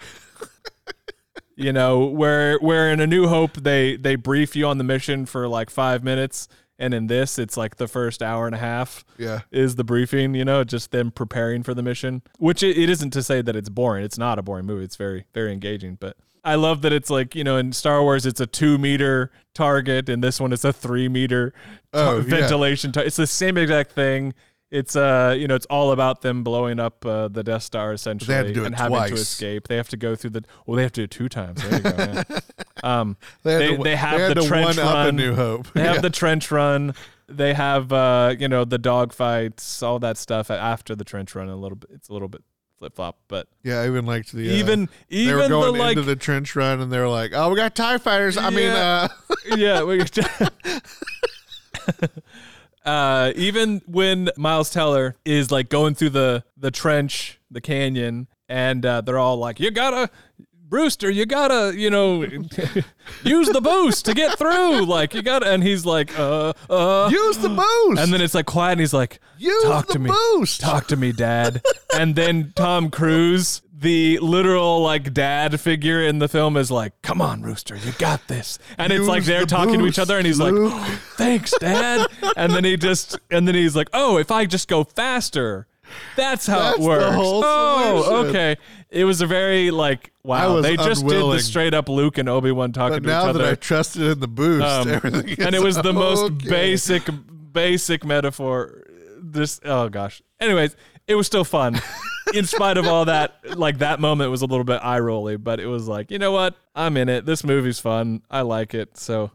You know where where in a new hope they they brief you on the mission for like five minutes and in this it's like the first hour and a half Yeah, is the briefing you know just them preparing for the mission which it, it isn't to say that it's boring. It's not a boring movie. It's very very engaging but i love that it's like you know in star wars it's a two meter target and this one it's a three meter Oh, yeah. ventilation tar- it's the same exact thing it's uh you know it's all about them blowing up uh, the Death Star essentially and having to escape. They have to go through the well they have to do it two times. There you go. yeah. Um they They- they have the trench one up a run. New Hope. they have Yeah. the trench run. They have uh, you know, the dog fights, all that stuff after the trench run. A little bit, it's a little bit flip flop, but yeah, I even liked the uh, even they were even the going like, into the trench run, and they were like, "Oh, we got Tie fighters." I mean, Yeah. uh, yeah, we, uh, even when Miles Teller is like going through the the trench, the canyon, and uh, they're all like, "You gotta." Rooster, you gotta, you know, use the boost to get through. Like you gotta, and he's like, uh, uh, use the boost. And then it's like quiet, and he's like, use "Talk to me, boost. talk to me, Dad." and then Tom Cruise, the literal like dad figure in the film, is like, "Come on, Rooster, you got this." And it's like they're the talking to each other, and he's Luke. like, "Thanks, Dad." and then he just, and then he's like, "Oh, if I just go faster." That's how That's it works. oh, solution. okay. It was a very like wow. They just did the straight up Luke and Obi Wan talking but to each now other. that I trusted in the boost, Um, everything and it was the most basic basic metaphor this oh gosh anyways it was still fun in spite of all that like that moment was a little bit eye rolly but it was like you know what i'm in it this movie's fun i like it so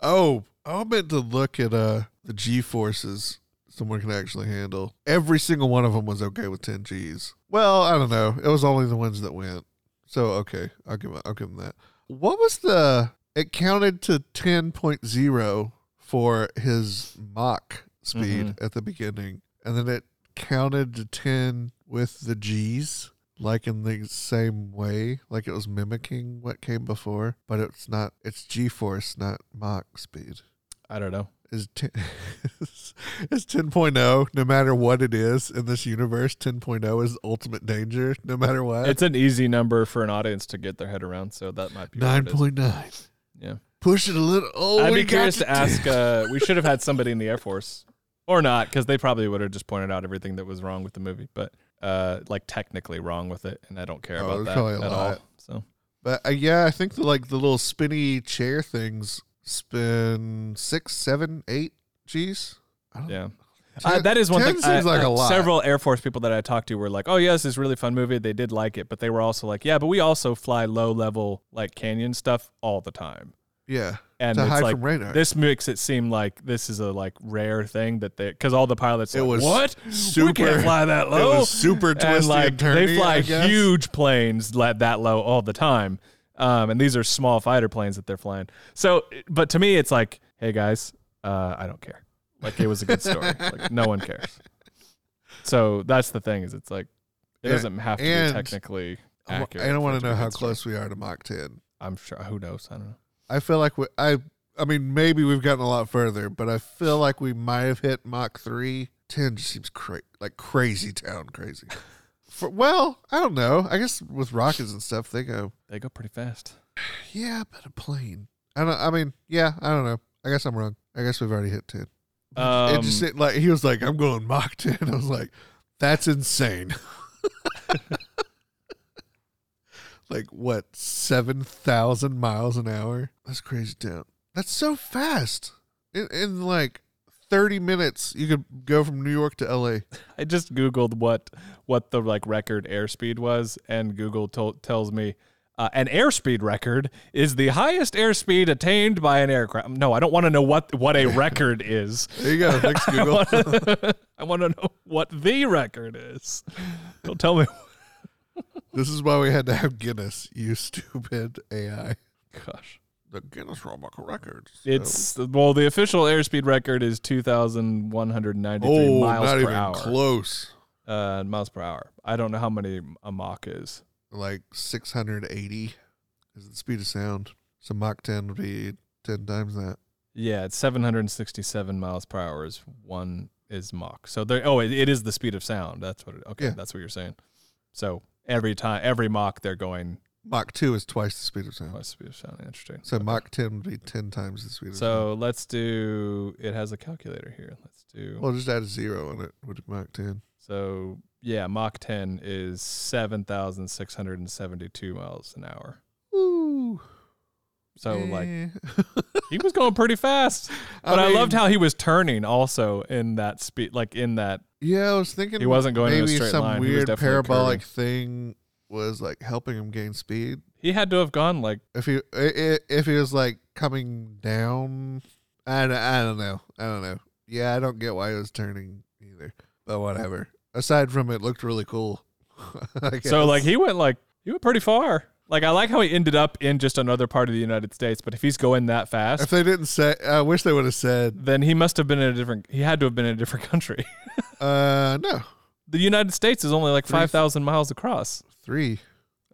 Oh, I meant to look at uh the G forces someone can actually handle. Every single one of them was okay with 10 Gs. Well, I don't know. It was only the ones that went. So okay, I'll give I'll give them that. What was the? It counted to 10.0 for his Mach speed Mm-hmm. at the beginning, and then it counted to 10 with the Gs. Like in the same way, like it was mimicking what came before, but it's not. It's G force, not Mach speed i don't know is 10, is 10.0 no matter what it is in this universe 10.0 is ultimate danger no matter what. It's an easy number for an audience to get their head around so that might be what it is. 9.9 yeah. Push it a little. Oh i'd be curious to 10. ask uh we should have had somebody in the air force or not because they probably would have just pointed out everything that was wrong with the movie but uh like technically wrong with it and i don't care Oh, about that at all so. But uh, yeah i think the like the little spinny chair things spin six seven eight g's I don't- Yeah. 10 Uh, that is one thing. I- like uh, a lot Several Air Force people that I talked to were like, "Oh, yes, it's a really fun movie." They did like it, but they were also like, "Yeah, but we also fly low level like canyon stuff all the time." yeah And to it's hide like from radar this makes it seem like this is a like rare thing that they because all the pilots It like, was what super- we can't fly that it low. was super twisty and and, like turny, they fly huge planes let that low all the time. Um, and these are small fighter planes that they're flying. So, but to me, it's like, hey guys, uh, I don't care. Like it was a good story. like no one cares. So that's the thing is, it's like it Yeah, doesn't have to and be technically accurate. I don't want to know how story. close we are to Mach 10 I'm sure. Who knows? I don't know. I feel like we, I I mean maybe we've gotten a lot further, but I feel like we might have hit Mach three. Ten just seems cra- like crazy town crazy. For, well, I don't know. I guess with rockets and stuff, they go. They go pretty fast. Yeah, but a plane. I don't. I mean, yeah. I don't know. I guess I'm wrong. I guess we've already hit ten. it just Um, it, like he was like, I'm going Mach ten. I was like, that's insane. like what seven thousand miles an hour? That's crazy dude. That's so fast. In, in like 30 minutes. You could go from New York to LA. I just googled what what the like record airspeed was, and Google to- tells me uh, an airspeed record is the highest airspeed attained by an aircraft. No, I don't want to know what what a record is. There you go. Thanks, Google. I want to know what the record is. Don't tell me. this is why we had to have Guinness, you stupid AI. Gosh, The Guinness World Book of Records. it's well, the official airspeed record is two thousand one hundred ninety three oh, miles per hour. not per even hour. close. Uh, miles per hour. I don't know how many a Mach is. Like 680 is the speed of sound. So Mach 10 would be 10 times that. Yeah, it's 767 miles per hour is one is Mach. So there. Oh, it, it is the speed of sound. That's what. It, okay, Yeah. that's what you're saying. So every time, every Mach, they're going Mach 2 is twice the speed of sound. twice the speed of sound. Interesting. So Okay. Mach 10 would be 10 times the speed of sound. So let's do. It has a calculator here. Let's do. Well, just add a zero on it. Be Mach 10. So yeah, Mach 10 is 7,672 miles an hour. Ooh. So like Eh. he was going pretty fast, but I, mean, loved how he was turning also in that speed, like in that. Yeah, I was thinking He wasn't going in a maybe straight some line. Weird parabolic curving. thing was like helping him gain speed. He had to have gone like If he if he was like coming down, I don't, I don't know. I don't know. Yeah, I don't get why he was turning either. But whatever. Aside from it, looked really cool. So. Like he went like he went pretty far. Like I like how he ended up in just another part of the United States. But if he's going that fast, if they didn't say, I wish they would have said, then he must have been in a different. He had to have been in a different country. uh, no, the United States is only like five thousand miles across. Three.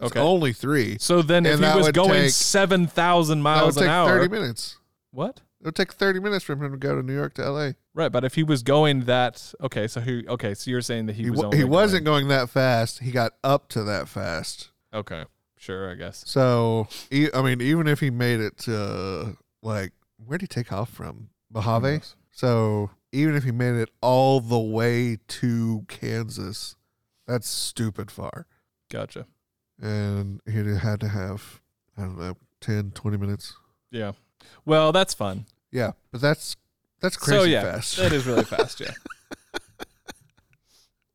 It's Okay. only three. So then, if And he was would going take- seven thousand That miles would an take hour, thirty minutes. what? It would take thirty minutes for him to go to New York to L.A. Right, but if he was going that, okay, so he, okay, so you're saying that he, He, was wa- only he wasn't going that fast. He got up to that fast. going- okay, sure, I guess. So, e- I mean, even if he made it to like, where'd he take off from? Mojave. So, even if he made it all the way to Kansas, that's stupid far. Gotcha. And he had to have, I don't know, 10, 20 minutes. Yeah. Well, that's fun. Yeah, but that's that's crazy so yeah, fast. that is really fast. Yeah.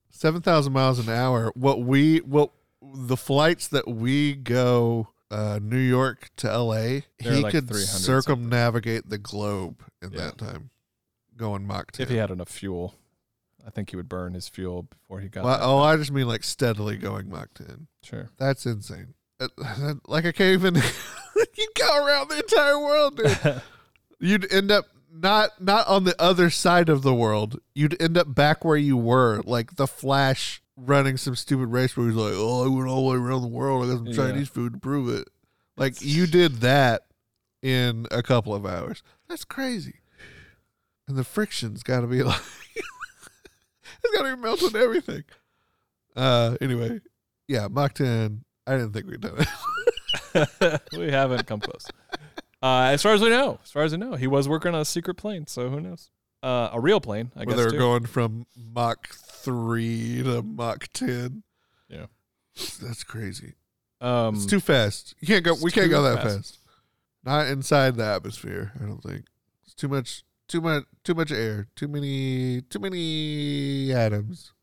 Seven thousand miles an hour. What we what the flights that we go uh, New York to L.A. They're he like could 300 circumnavigate the globe in Yeah. that time, going Mach ten. if he had enough fuel, I think he would burn his fuel before he got. well, oh. I just mean like steadily going Mach ten. sure. That's insane. Uh, Like I can't even. you go around the entire world, dude. You'd end up not not on the other side of the world. You'd end up back where you were, like the Flash running some stupid race where he's like, "Oh, I went all the way around the world. I got some Yeah. Chinese food to prove it." Like you did that in a couple of hours. That's crazy. And the friction's got to be like, it's got to be melting everything. Uh, anyway, yeah, Mach 10. I didn't think we'd done it. we haven't come close. Uh, as far as we know, as far as I know, he was working on a secret plane. So who knows? Uh, a real plane, I where guess. They're too. going from Mach 3 to Mach 10. Yeah. That's crazy. Um, It's too fast. You can't go. We can't go that fast. fast. Not inside the atmosphere. I don't think. It's too much. Too much. Too much air. Too many. Too many atoms.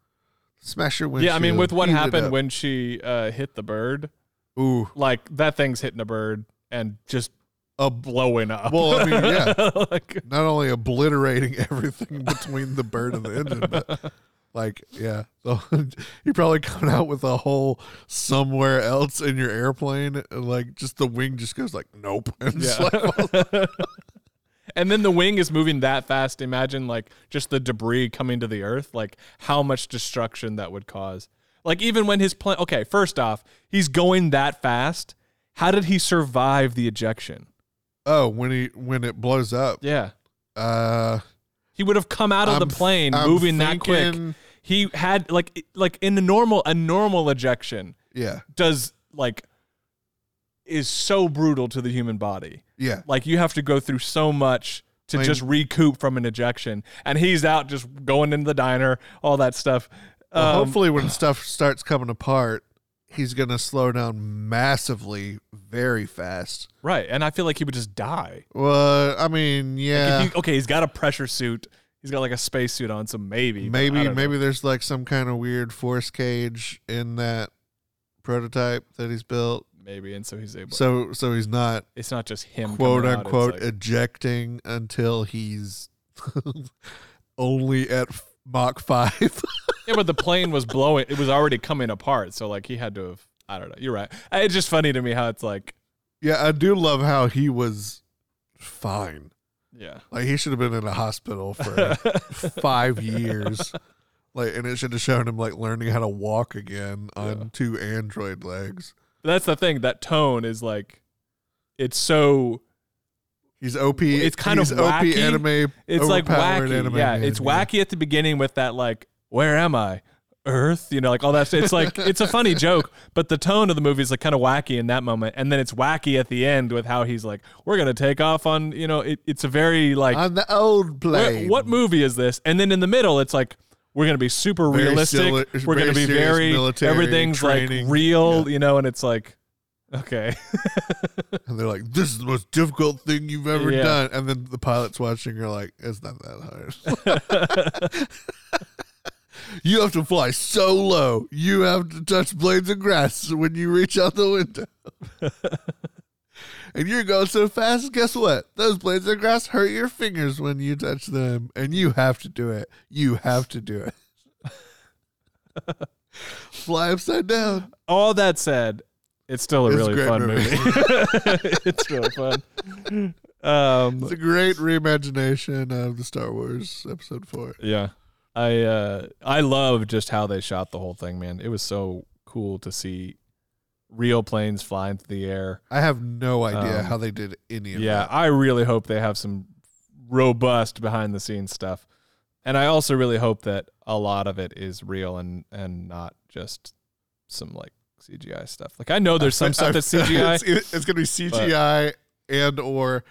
Smash your windshield. yeah, I mean, with what happened when she uh, hit the bird, Ooh. like that thing's hitting a bird and just A, blowing up. Well, I mean, yeah. like, not only obliterating everything between the bird and the engine, but like, yeah. So you're probably coming out with a hole somewhere else in your airplane, and like just the wing just goes like, nope. And falls- and then the wing is moving that fast. Imagine like just the debris coming to the earth, like how much destruction that would cause. Like even when his plane, okay, first off, he's going that fast. How did he survive the ejection? oh, when he when it blows up, Yeah. uh, He would have come out of I'm the plane I'm moving that quick. He had like like in the normal a normal ejection Yeah, does like is so brutal to the human body. Yeah. Like you have to go through so much to I mean- just recoup from an ejection, and he's out just going into the diner, all that stuff. Well, Um, hopefully, when stuff starts coming apart, he's gonna slow down massively, very fast. right, and I feel like he would just die. Well, I mean, yeah. he, okay, he's got a pressure suit. He's got like a spacesuit on, so maybe. I maybe know. maybe there's like some kind of weird force cage in that prototype that he's built. Maybe, and so he's able. So so he's not it's not just him. quote unquote like- ejecting until he's only at Mach five. yeah, but the plane was blowing. It was already coming apart, so like he had to have. I don't know. You're right. It's just funny to me how it's like, yeah, I do love how he was fine. yeah, Like he should have been in a hospital for five years. Like, and it should have shown him like learning how to walk again on Yeah. two android legs. That's the thing. That tone is like, it's so. He's OP. It's kind of he's OP anime. It's like wacky. anime yeah, man, it's wacky at the beginning with that like, where am I? Earth, you know, like all that. It's like it's a funny joke, but the tone of the movie is like kind of wacky in that moment, and then it's wacky at the end with how he's like, "We're gonna take off on," you know, it, it's a very like, on the old plane. what movie is this? And then in the middle, it's like we're gonna be super Very realistic. sili- we're gonna be very military everything's training. like real, you know, and it's like, okay, And they're like, "This is the most difficult thing you've ever Yeah. done." And then the pilots watching are like, "It's not that hard." you have to fly so low. You have to touch blades of grass when you reach out the window. and you're going so fast. Guess what? Those blades of grass hurt your fingers when you touch them, and you have to do it. You have to do it. fly upside down. all that said, it's still a It's really great fun movie. movie. it's really fun. Um, It's a great reimagination of the Star Wars Episode Four. yeah, I uh, I love just how they shot the whole thing, man. It was so cool to see real planes flying through the air. I have no idea Um, how they did any of Yeah, that. Yeah, I really hope they have some robust behind the scenes stuff. And I also really hope that a lot of it is real and and not just some like CGI stuff. Like I know there's some stuff that's CGI. it's, it's gonna be CGI and or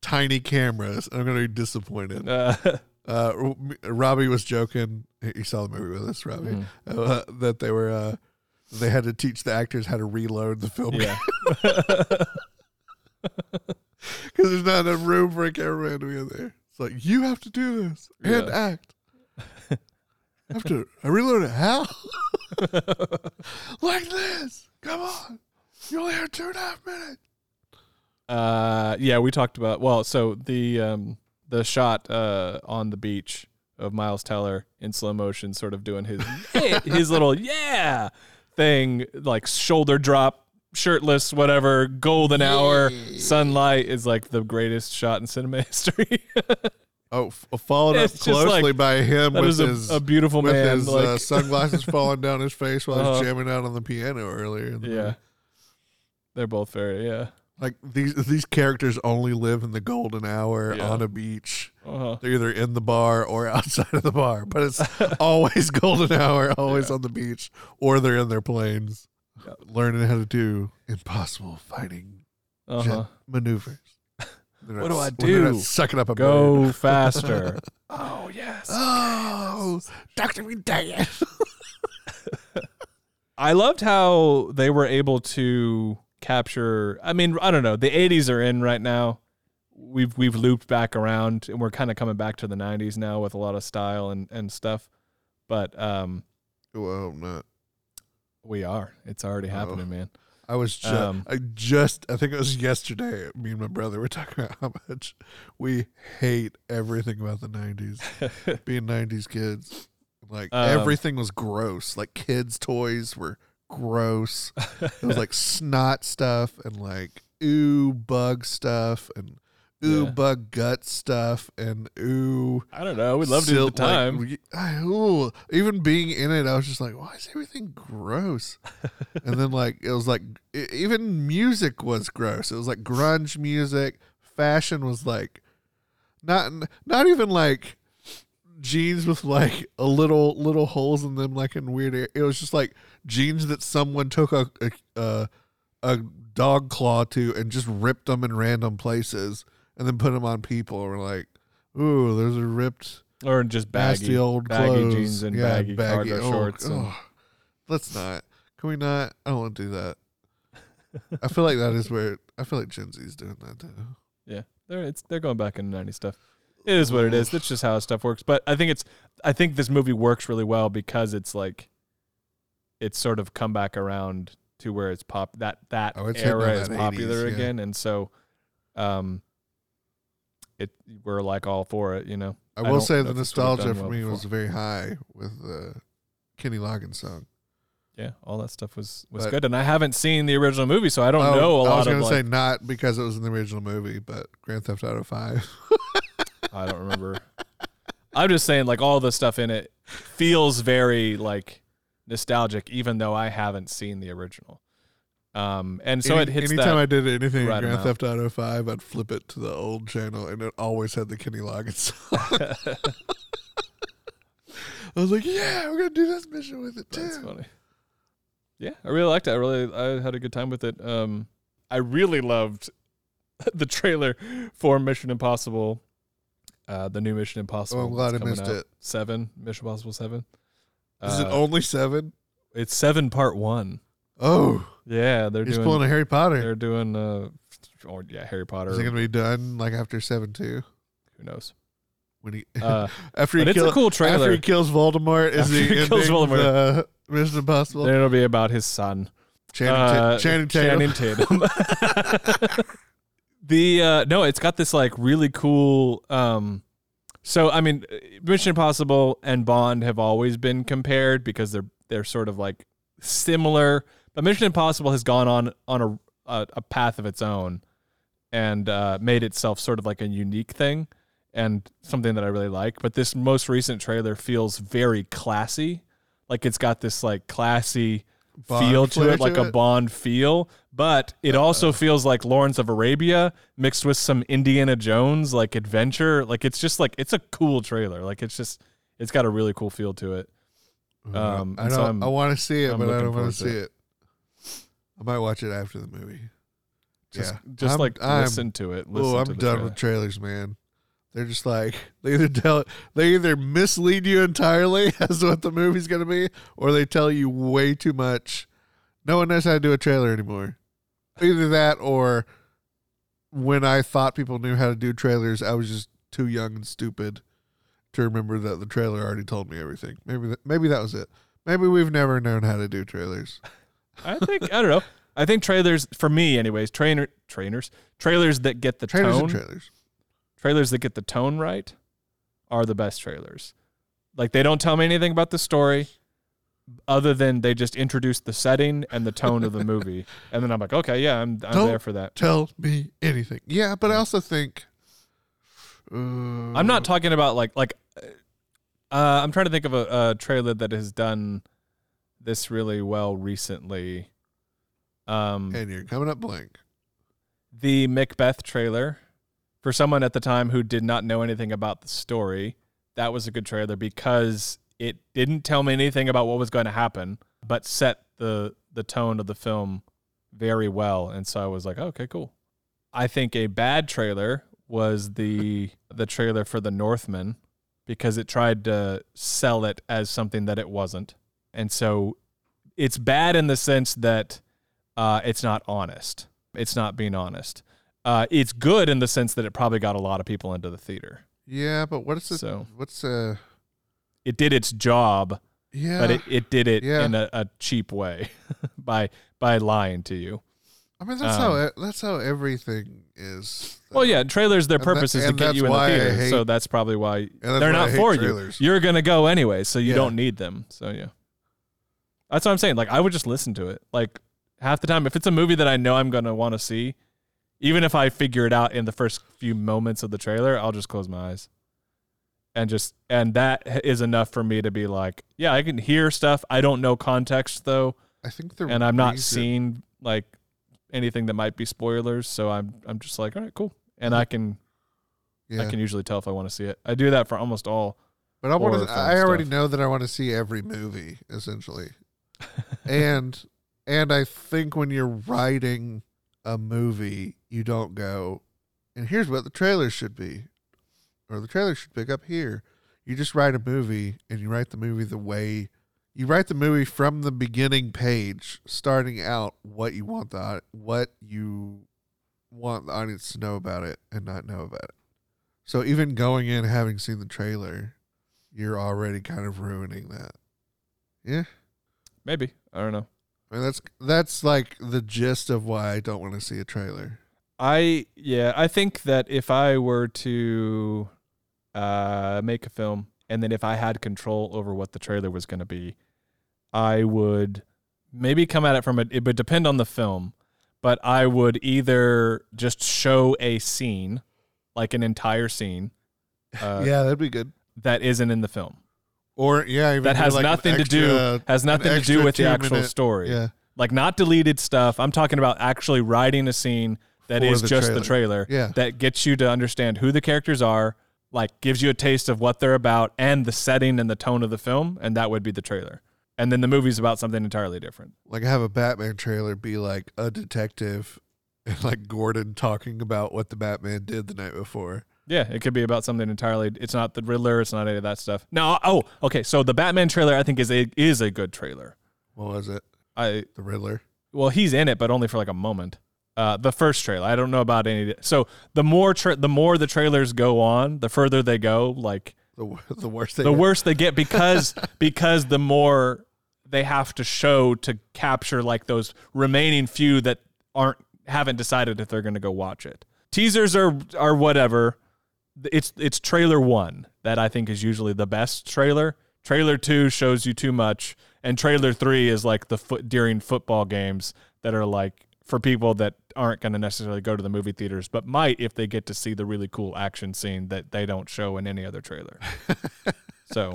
tiny cameras. I'm gonna be disappointed. Uh, Uh, Robbie was joking. He saw the movie with us, Robbie, Mhm. uh, that they were uh, they had to teach the actors how to reload the film yeah. because there's not enough room for a cameraman to be in there. It's like you have to do this and Yeah. act. I have to. I reload it how? like this. Come on. You only have two and a half minutes. Uh, yeah, we talked about well, so the um the shot uh on the beach of Miles Teller in slow motion, sort of doing his his little yeah thing, like shoulder drop, shirtless, whatever, golden hour, sunlight is like the greatest shot in cinema history. Oh, f- followed up It's just closely like- by him that with is a, his a beautiful with man. his like, uh, sunglasses falling down his face while Uh-huh. he's jamming out on the piano earlier. in the yeah, they're both very yeah. Like these these characters only live in the golden hour Yeah. on a beach. Uh-huh. They're either in the bar or outside of the bar, but it's always golden hour, always Yeah. on the beach, or they're in their planes, Yeah. learning how to do impossible fighting Uh-huh. maneuvers. What do I do? Sucking up a bird. Go faster. oh yes. Oh, Doctor Me I loved how they were able to capture. I mean, I don't know. The '80s are in right now. We've we've looped back around, and we're kind of coming back to the '90s now with a lot of style and and stuff. But um, well, I hope not. we are. It's already Oh. happening, man. I was just, Um, I just, I think it was yesterday. Me and my brother were talking about how much we hate everything about the '90s. Being '90s kids, like Um, everything was gross. Like kids' toys were gross. It was like snot stuff and like ooh bug stuff and ooh Yeah. bug gut stuff and ooh. I don't know. We loved it at the like, time. we- I- ooh, even being in it, I was just like, why is everything gross? and then like it was like e- even music was gross. It was like grunge music. Fashion was like not not even like jeans with like a little little holes in them, like in weird. Air. It was just like jeans that someone took a a, a a dog claw to and just ripped them in random places and then put them on people. And we're like, ooh, those are ripped or just baggy, old baggy clothes. jeans and Yeah, baggy, cargo oh, shorts. and- oh. Let's not. Can we not? I don't want to do that. I feel like that is where I feel like Gen Z's doing that too. Yeah, they're it's they're going back into '90s stuff. It is what it is. That's just how stuff works. But I think it's I think this movie works really well because it's like it's sort of come back around to where it's pop that that Oh, era is popular 80s, yeah. again, and so um, it we're like all for it, you know. I I will don't say the if this would've nostalgia for well me before. was very high with the Kenny Loggins song. Yeah, all that stuff was was But- good, and I haven't seen the original movie, so I don't Oh, know a I was gonna say like. not because it was in the original movie, but Grand Theft Auto Five. I don't remember. I'm just saying, like all the stuff in it feels very like nostalgic, even though I haven't seen the original. Um, and so Any- it hits anytime. I did anything right in Grand amount. Theft Auto Five, I'd flip it to the old channel, and it always had the Kenny Loggins song. I was like, "Yeah, we're gonna do this mission with it too." That's funny. Yeah, I really liked it. I really I had a good time with it. Um, I really loved the trailer for Mission Impossible, uh, the new Mission Impossible. Oh, I'm glad I missed out. it. Seven Mission Impossible Seven. Is it Uh, only seven? it's seven part one. Oh, Yeah, they're he's doing. pulling a Harry Potter. They're doing. Uh, or yeah, Harry Potter. Is it gonna be done like after seven two? who knows? When he Uh, after he it's kill- a cool trailer. after he kills Voldemort, is he, he kills Voldemort. the Mission Impossible? then it'll be about his son. Channing, Uh, Ta- Channing Tatum. Channing Tatum. the uh, no, it's got this like really cool. Um, so I mean, Mission Impossible and Bond have always been compared because they're they're sort of like similar. But Mission Impossible has gone on on a a, a path of its own and uh, made itself sort of like a unique thing and something that I really like. But this most recent trailer feels very classy. Like it's got this like classy Bond feel to it, like to a it? Bond feel, but it also feels like Lawrence of Arabia mixed with some Indiana Jones like adventure. Like it's just like it's a cool trailer. Like it's just it's got a really cool feel to it. Um, I don't. so I want to see it, I'm but I don't want to see it. I might watch it after the movie. Just yeah, just I'm- like I'm- listen to it. Oh, I'm done trailer. with trailers, man. They're just like they either tell they either mislead you entirely as to what the movie's gonna be, or they tell you way too much. No one knows how to do a trailer anymore. Either that, or when I thought people knew how to do trailers, I was just too young and stupid to remember that the trailer already told me everything. Maybe that, maybe that was it. Maybe we've never known how to do trailers. I think I don't know. I think trailers for me, anyways. Trainer trainers trailers that get the Trailers tone trailers. Trailers that get the tone right are the best trailers. Like they don't tell me anything about the story other than they just introduce the setting and the tone of the movie. And then I'm like, okay, yeah, I'm I'm Don't- there for that. Tell me anything. Yeah, but I also think. Uh, I'm not talking about like like uh, I'm trying to think of a, a trailer that has done this really well recently. Um And you're coming up blank. the Macbeth trailer for someone at the time who did not know anything about the story. That was a good trailer because it didn't tell me anything about what was going to happen, but set the the tone of the film very well. And so I was like, okay, cool. I think a bad trailer was the the trailer for The Northman because it tried to sell it as something that it wasn't. And so it's bad in the sense that uh, it's not honest. It's not being honest. Uh, it's good in the sense that it probably got a lot of people into the theater. Yeah, but what's the So- what's uh It did its job, yeah? but it, it did it Yeah. in a, a cheap way by by lying to you. I mean that's how um, e- that's how everything is. Well, yeah, trailers. Their purpose is to get you in the theater, hate- so that's probably why they're why not for trailers. you. You're gonna go anyway, so you Yeah. don't need them. So yeah, that's what I'm saying. Like I would just listen to it. Like half the time, if it's a movie that I know I'm gonna want to see, even if I figure it out in the first few moments of the trailer, I'll just close my eyes. And just and that is enough for me to be like, yeah, I can hear stuff. I don't know context though, I think the and I'm not reason- seeing like anything that might be spoilers. So I'm I'm just like, all right, cool. And I can Yeah, I can usually tell if I want to see it. I do that for almost all. but I want to. I already stuff. know that I want to see every movie essentially, and and I think when you're writing a movie, you don't go, and here's what the trailer should be, or the trailer should pick up here. You just write a movie, and you write the movie the way you write the movie from the beginning page, starting out what you want the what you want the audience to know about it and not know about it. So even going in having seen the trailer, you're already kind of ruining that. Yeah. Maybe I don't know. I mean, that's that's like the gist of why I don't want to see a trailer. I yeah, I think that if I were to uh, make a film, and then if I had control over what the trailer was going to be, I would maybe come at it from a. It would depend on the film, but I would either just show a scene, like an entire scene, uh, yeah, that'd be good. that isn't in the film, Or yeah, even that has like, nothing to do has nothing to do with the actual minute- story. Yeah, Like not deleted stuff. I'm talking about actually writing a scene that is the just the trailer. Yeah. That gets you to understand who the characters are, like gives you a taste of what they're about and the setting and the tone of the film, and that would be the trailer. And then the movie's about something entirely different. like have a Batman trailer be like a detective and like Gordon talking about what the Batman did the night before. Yeah, it could be about something entirely. It's not the Riddler. It's not any of that stuff. No. Oh, okay. So the Batman trailer, I think, is a is a good trailer. What was it? I The Riddler. well, he's in it, but only for like a moment. Uh, the first trailer, I don't know about any. So the more tra- the more the trailers go on, the further they go. Like The the worst thing. the worse they get because because the more they have to show to capture like those remaining few that aren't haven't decided if they're going to go watch it. Teasers are are whatever. It's it's trailer 1 that I think is usually the best trailer. Trailer 2 shows you too much and trailer 3 is like the foot during football games that are like for people that aren't going to necessarily go to the movie theaters but might if they get to see the really cool action scene that they don't show in any other trailer. So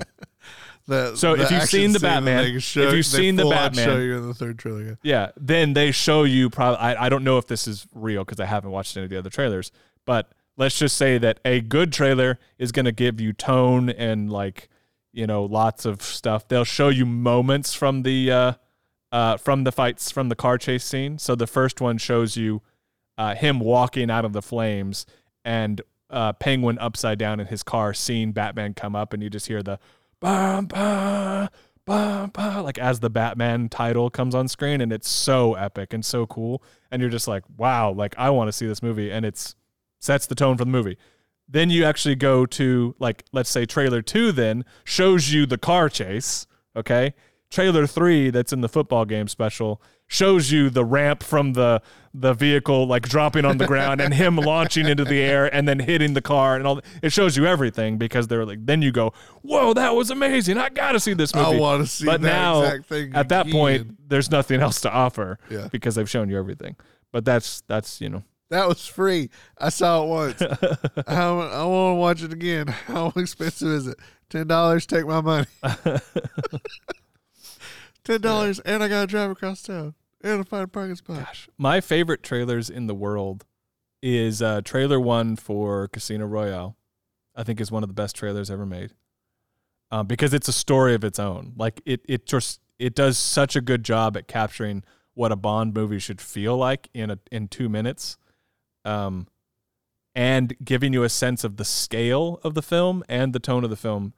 The, So if you've seen the Batman- show, if you've seen the Batman- show you in the third trailer. yeah. yeah, then they show you probably. I, I don't know if this is real because I haven't watched any of the other trailers, but let's just say that a good trailer is going to give you tone and like you know lots of stuff. They'll show you moments from the uh, uh, from the fights from the car chase scene. So the first one shows you uh, him walking out of the flames and uh, Penguin upside down in his car, seeing Batman come up, and you just hear the bum bum bum bum like as the Batman title comes on screen, and it's so epic and so cool, and you're just like, wow, like I want to see this movie, and it's sets the tone for the movie. Then you actually go to like let's say trailer 2 then shows you the car chase, okay? Trailer 3 that's in the football game special shows you the ramp from the the vehicle like dropping on the ground and him launching into the air and then hitting the car and all it shows you everything because they're like then you go, "Whoa, that was amazing. I got to see this movie." I want to see but that now exact thing. at that point there's nothing else to offer Yeah. because they've shown you everything. But that's that's, you know, that was free. I saw it once. I, I want to watch it again. How expensive is it? Ten dollars. Take my money. Ten dollars, and I gotta drive across town, and I find a parking spot. Gosh, my favorite trailers in the world is uh, trailer one for Casino Royale. I think is one of the best trailers ever made um, because it's a story of its own. Like it, it just it does such a good job at capturing what a Bond movie should feel like in a in two minutes, um, and giving you a sense of the scale of the film and the tone of the film,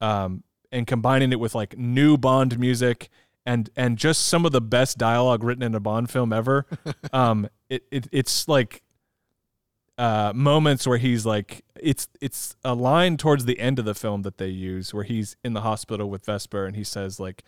um, and combining it with like new Bond music and and just some of the best dialogue written in a Bond film ever. um, it, it it's like uh, moments where he's like it's it's a line towards the end of the film that they use where he's in the hospital with Vesper and he says like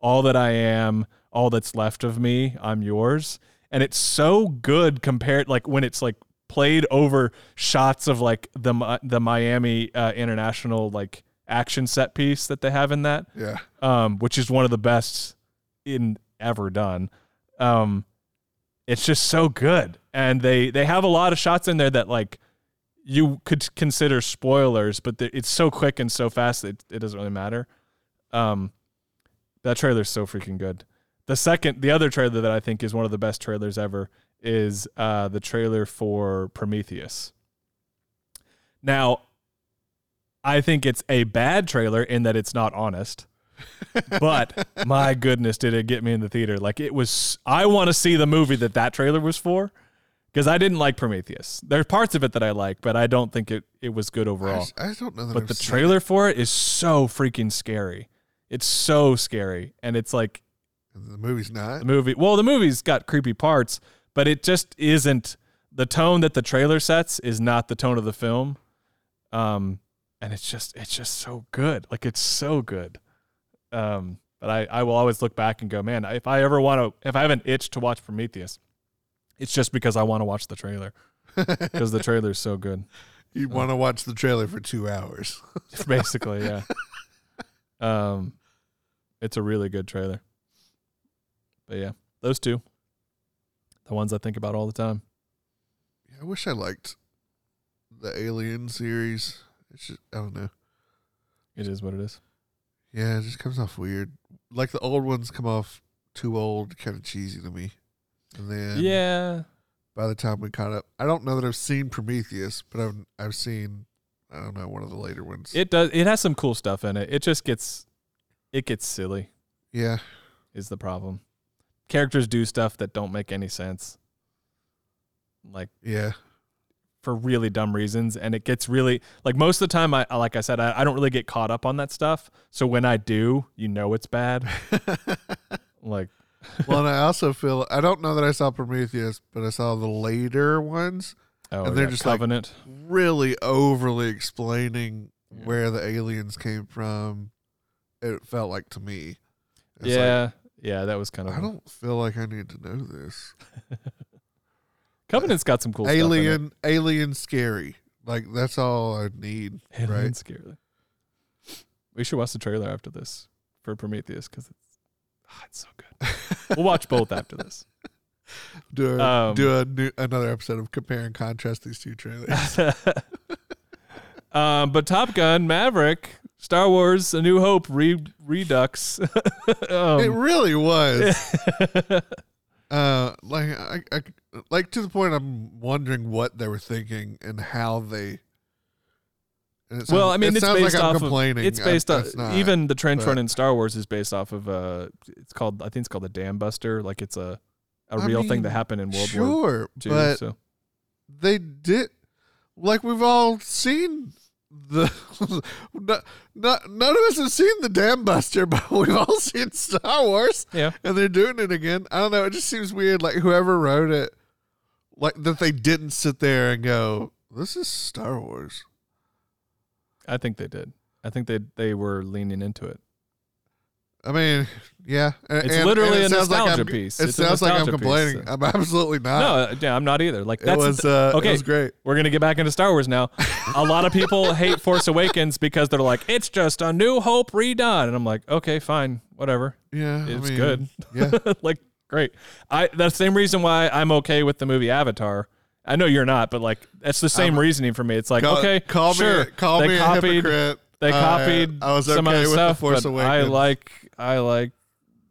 all that I am, all that's left of me, I'm yours. And it's so good compared like when it's like played over shots of like the the Miami uh, International like action set piece that they have in that Yeah, um, which is one of the best in ever done. Um, it's just so good, and they they have a lot of shots in there that like you could consider spoilers, but the- it's so quick and so fast that it doesn't really matter. Um, that trailer's so freaking good. The second, the other trailer that I think is one of the best trailers ever is uh, the trailer for Prometheus. Now, I think it's a bad trailer in that it's not honest. but my goodness, did it get me in the theater? Like it was. I want to see the movie that that trailer was for, because I didn't like Prometheus. There's parts of it that I like, but I don't think it it was good I, overall. s- I don't know that. But I've the trailer for it is so freaking scary. It's so scary, and it's like. The movie's not the movie. Well, the movie's got creepy parts, but it just isn't. The tone that the trailer sets is not the tone of the film. Um, and it's just it's just so good. Like it's so good. Um, but I I will always look back and go, man, if I ever want to, if I have an itch to watch Prometheus, it's just because I want to watch the trailer because the trailer is so good. you want to watch the trailer for two hours. Basically, yeah. Um, it's a really good trailer. But yeah, those two, the ones I think about all the time. Yeah, I wish I liked the Alien series. It's just I don't know. It is what it is. Yeah, it just comes off weird. Like the old ones come off too old, kind of cheesy to me. And then yeah, by the time we caught up, I don't know that I've seen Prometheus, but I've I've seen I don't know one of the later ones. it does. It has some cool stuff in it. It just gets, it gets silly. yeah, Is the problem? Characters do stuff that don't make any sense, like yeah, for really dumb reasons, and it gets really like most of the time. I like I said, I, I don't really get caught up on that stuff. So when I do, you know it's bad. Like well, and I also feel I don't know that I saw Prometheus, but I saw the later ones oh, And they're yeah, just like- Covenant. really overly explaining Yeah. where the aliens came from. It felt like to me. It's like, yeah, yeah, that was kind of. I don't feel like I need to know this. Covenant's got some cool alien, alien, scary. Like that's all I need. stuff. it. right? Alien scary. We should watch the trailer after this for Prometheus because it's ah, it's so good. we'll watch both after this. Do a, Um, do a new, another episode of compare and contrast these two trailers. um, but Top Gun, Maverick, Star Wars, A New Hope, Re- Redux. um, it really was. uh, like I, I, like to the point I'm wondering what they were thinking and how they. and it well, I mean, it it's sounds based like I'm off complaining. of. It's I- based off. not, Even the trench run in Star Wars is based off of. Uh, it's called. I think it's called the Dam Buster. Like it's a a I real thing that happened in World War sure, II. but so they did like we've all seen the not, not, none of us have seen the dam buster but we've all seen star wars yeah, and they're doing it again i don't know it just seems weird like whoever wrote it like that they didn't sit there and go this is star wars I think they did. I think they they were leaning into it. i mean yeah and- It's literally and it a like nostalgia I'm- piece. it It's sounds like i'm piece, complaining so- i'm absolutely not no, yeah, I'm not either. Like that was uh okay. it was great We're gonna get back into Star Wars now. a lot of people hate Force Awakens because they're like, it's just a New Hope redone, and I'm like, okay, fine, whatever. yeah It's I mean, good. yeah like, great. I that's the same reason why I'm okay with the movie Avatar. I know you're not, but like that's the same I'm- reasoning for me. It's like, Call- okay, call sure, me call they me copied, a hypocrite They Uh, copied I was some okay other with stuff, the Force Awakens. I like I like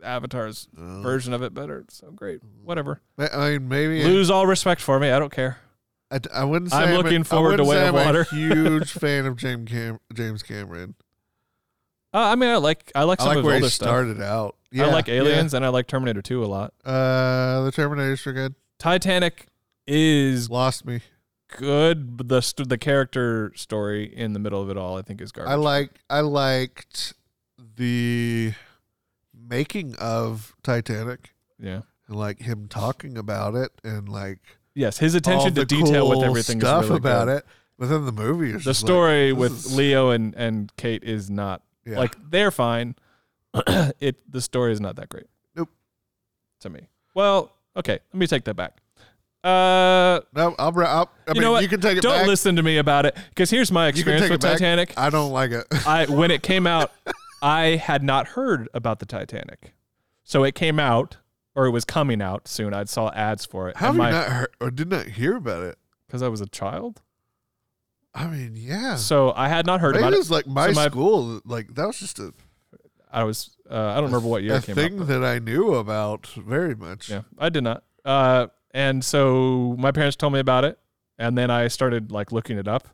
Avatar's version of it better. So great, whatever. I mean, maybe Lose all respect for me. I don't care. I, I wouldn't say I'm a- looking I forward to Way of I'm Water. A huge fan of James Cam- James Cameron. Uh, I mean, I like I like I some like of where his he older stuff. started out. Yeah, I like Aliens and I like Terminator 2 a lot. yeah. Uh, the Terminators are good. Titanic is Lost me. good, but the st- the character story in the middle of it all, I think, is garbage. I like. I liked the making of Titanic yeah. and like him talking about it and like Yes, his all attention to the detail with cool everything stuff is really about good. it. But then the movie is The just like, story this with is- Leo and and Kate is not yeah. like they're fine. it the story is not that great. Nope. To me. Well, okay, let me take that back. Uh, no, I'll, I'll, I You mean, know what? you can take it don't back. listen to me about it because here's my experience with. Titanic. I don't like it. I when it came out, I had not heard about the Titanic, so it came out or it was coming out soon. I saw ads for it. How have and you my- not heard or did not hear about it? Because I was a child, I mean, yeah. so I had not heard Maybe about it it. was like my, So my- school. Like that was just a, I was uh, I don't remember what year a it came thing out. that I knew about very much. Yeah, I did not. Uh, and so my parents told me about it, and then I started like looking it up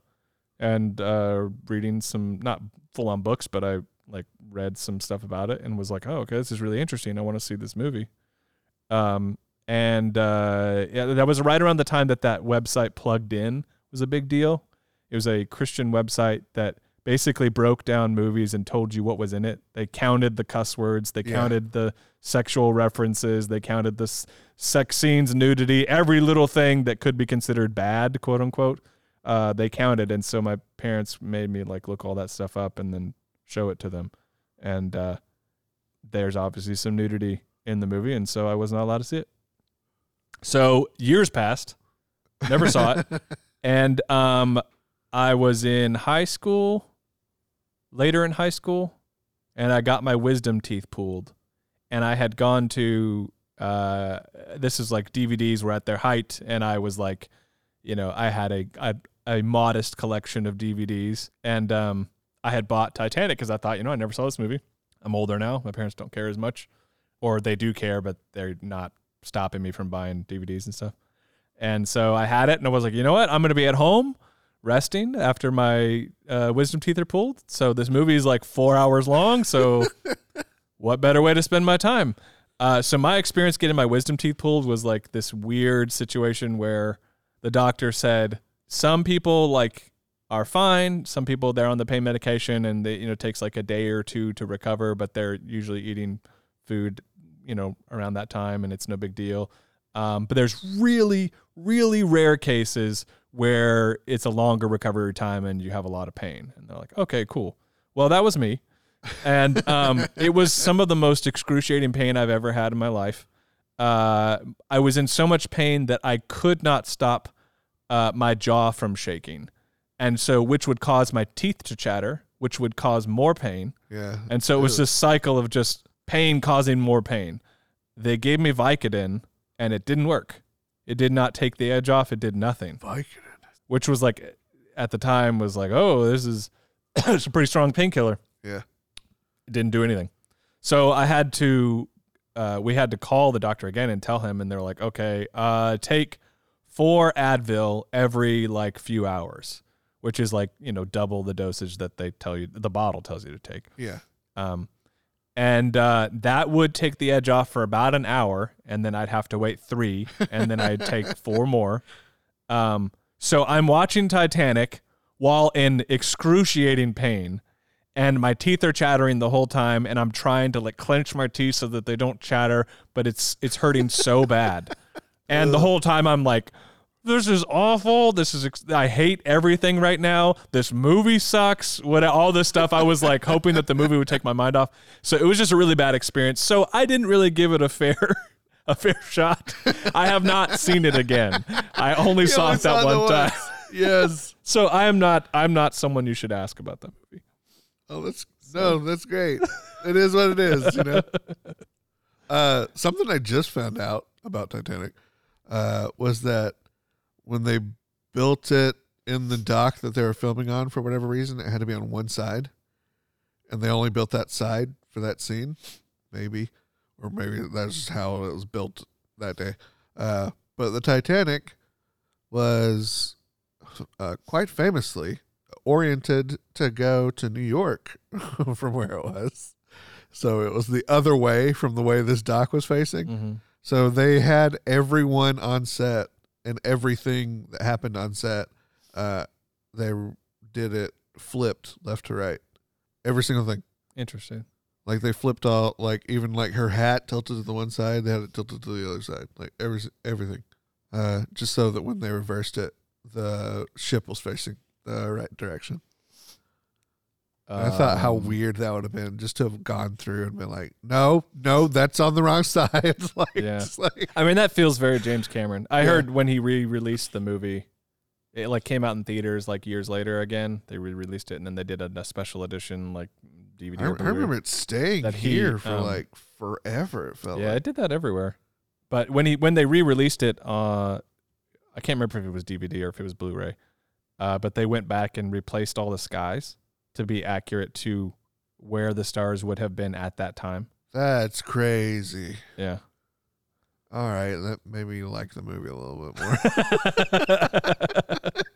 and uh, reading some not full on books, but I like read some stuff about it and was like, oh, okay, this is really interesting. I want to see this movie. Um, and uh, yeah, that was right around the time that that website plugged in was a big deal. It was a Christian website that basically broke down movies and told you what was in it. They counted the cuss words, they Yeah. counted the sexual references, they counted the s- sex scenes, nudity, every little thing that could be considered bad, quote unquote. uh, they counted, and so my parents made me like look all that stuff up and then show it to them, and uh, there's obviously some nudity in the movie, and so I was not allowed to see it. So years passed, never saw it, and um, I was in high school, later in high school, and I got my wisdom teeth pulled, and I had gone to uh, this is like DVDs were at their height, and I was like, you know, I had a a, a modest collection of DVDs, and um, I had bought Titanic because I thought, you know, I never saw this movie. I'm older now. My parents don't care as much, or they do care, but they're not stopping me from buying DVDs and stuff. And so I had it, and I was like, you know what? I'm to be at home resting after my uh, wisdom teeth are pulled. So this movie is like four hours long. So what better way to spend my time? Uh, so my experience getting my wisdom teeth pulled was like this weird situation where the doctor said some people like are fine. Some people they're on the pain medication and they you know it takes like a day or two to recover, but they're usually eating food you know around that time and it's no big deal. Um, but there's really really rare cases where it's a longer recovery time and you have a lot of pain. And they're like, okay, cool. Well, that was me and um, it was some of the most excruciating pain I've ever had in my life. Uh, I was in so much pain that I could not stop uh, my jaw from shaking, and so which would cause my teeth to chatter, which would cause more pain. Yeah. And so it was this cycle of just pain causing more pain. They gave me Vicodin, and it didn't work. It did not take the edge off. It did nothing, Vicodin. which was like at the time was like, oh, this is it's a pretty strong painkiller Yeah. it didn't do anything. So I had to, uh, we had to call the doctor again and tell him, and they're like, okay, uh, take four Advil every like few hours, which is like you know double the dosage that they tell you the bottle tells you to take. Yeah. Um, and uh, that would take the edge off for about an hour, and then I'd have to wait three, and then I'd take four more. Um, so I'm watching Titanic while in excruciating pain, and my teeth are chattering the whole time, and I'm trying to like clench my teeth so that they don't chatter, but it's it's hurting so bad, and the whole time I'm like. This is awful. This is I hate everything right now. This movie sucks. What all this stuff I was like hoping that the movie would take my mind off. So it was just a really bad experience. So I didn't really give it a fair a fair shot. I have not seen it again. I only saw only it that saw one time. yes. So I am not I'm not someone you should ask about that movie. Oh, that's no, that's great. It is what it is, you know. Uh, something I just found out about Titanic uh, was that when they built it in the dock that they were filming on, for whatever reason, it had to be on one side, and they only built that side for that scene, maybe, or maybe that's just how it was built that day. Uh, but the Titanic was uh, quite famously oriented to go to New York from where it was. So it was the other way from the way this dock was facing. Mm-hmm. So they had everyone on set and everything that happened on set. Uh, they did it flipped left to right, every single thing. Interesting. Like they flipped all, like even like her hat tilted to the one side, they had it tilted to the other side, like every everything, uh, just so that when they reversed it, the ship was facing the right direction. I thought how Um, weird that would have been just to have gone through and been like, no, no, that's on the wrong side. Like, Yeah. like I mean, that feels very James Cameron. I Yeah. heard when he re-released the movie, it like came out in theaters like years later again. They re-released it and then they did a, a special edition like DVD. I, I remember it staying that he, here for um, like forever. It felt Yeah, like. it did that everywhere. But when he when they re-released it, uh, I can't remember if it was DVD or if it was Blu-ray. Uh, but they went back and replaced all the skies to be accurate to where the stars would have been at that time. That's crazy. Yeah. All right, that made me like the movie a little bit more.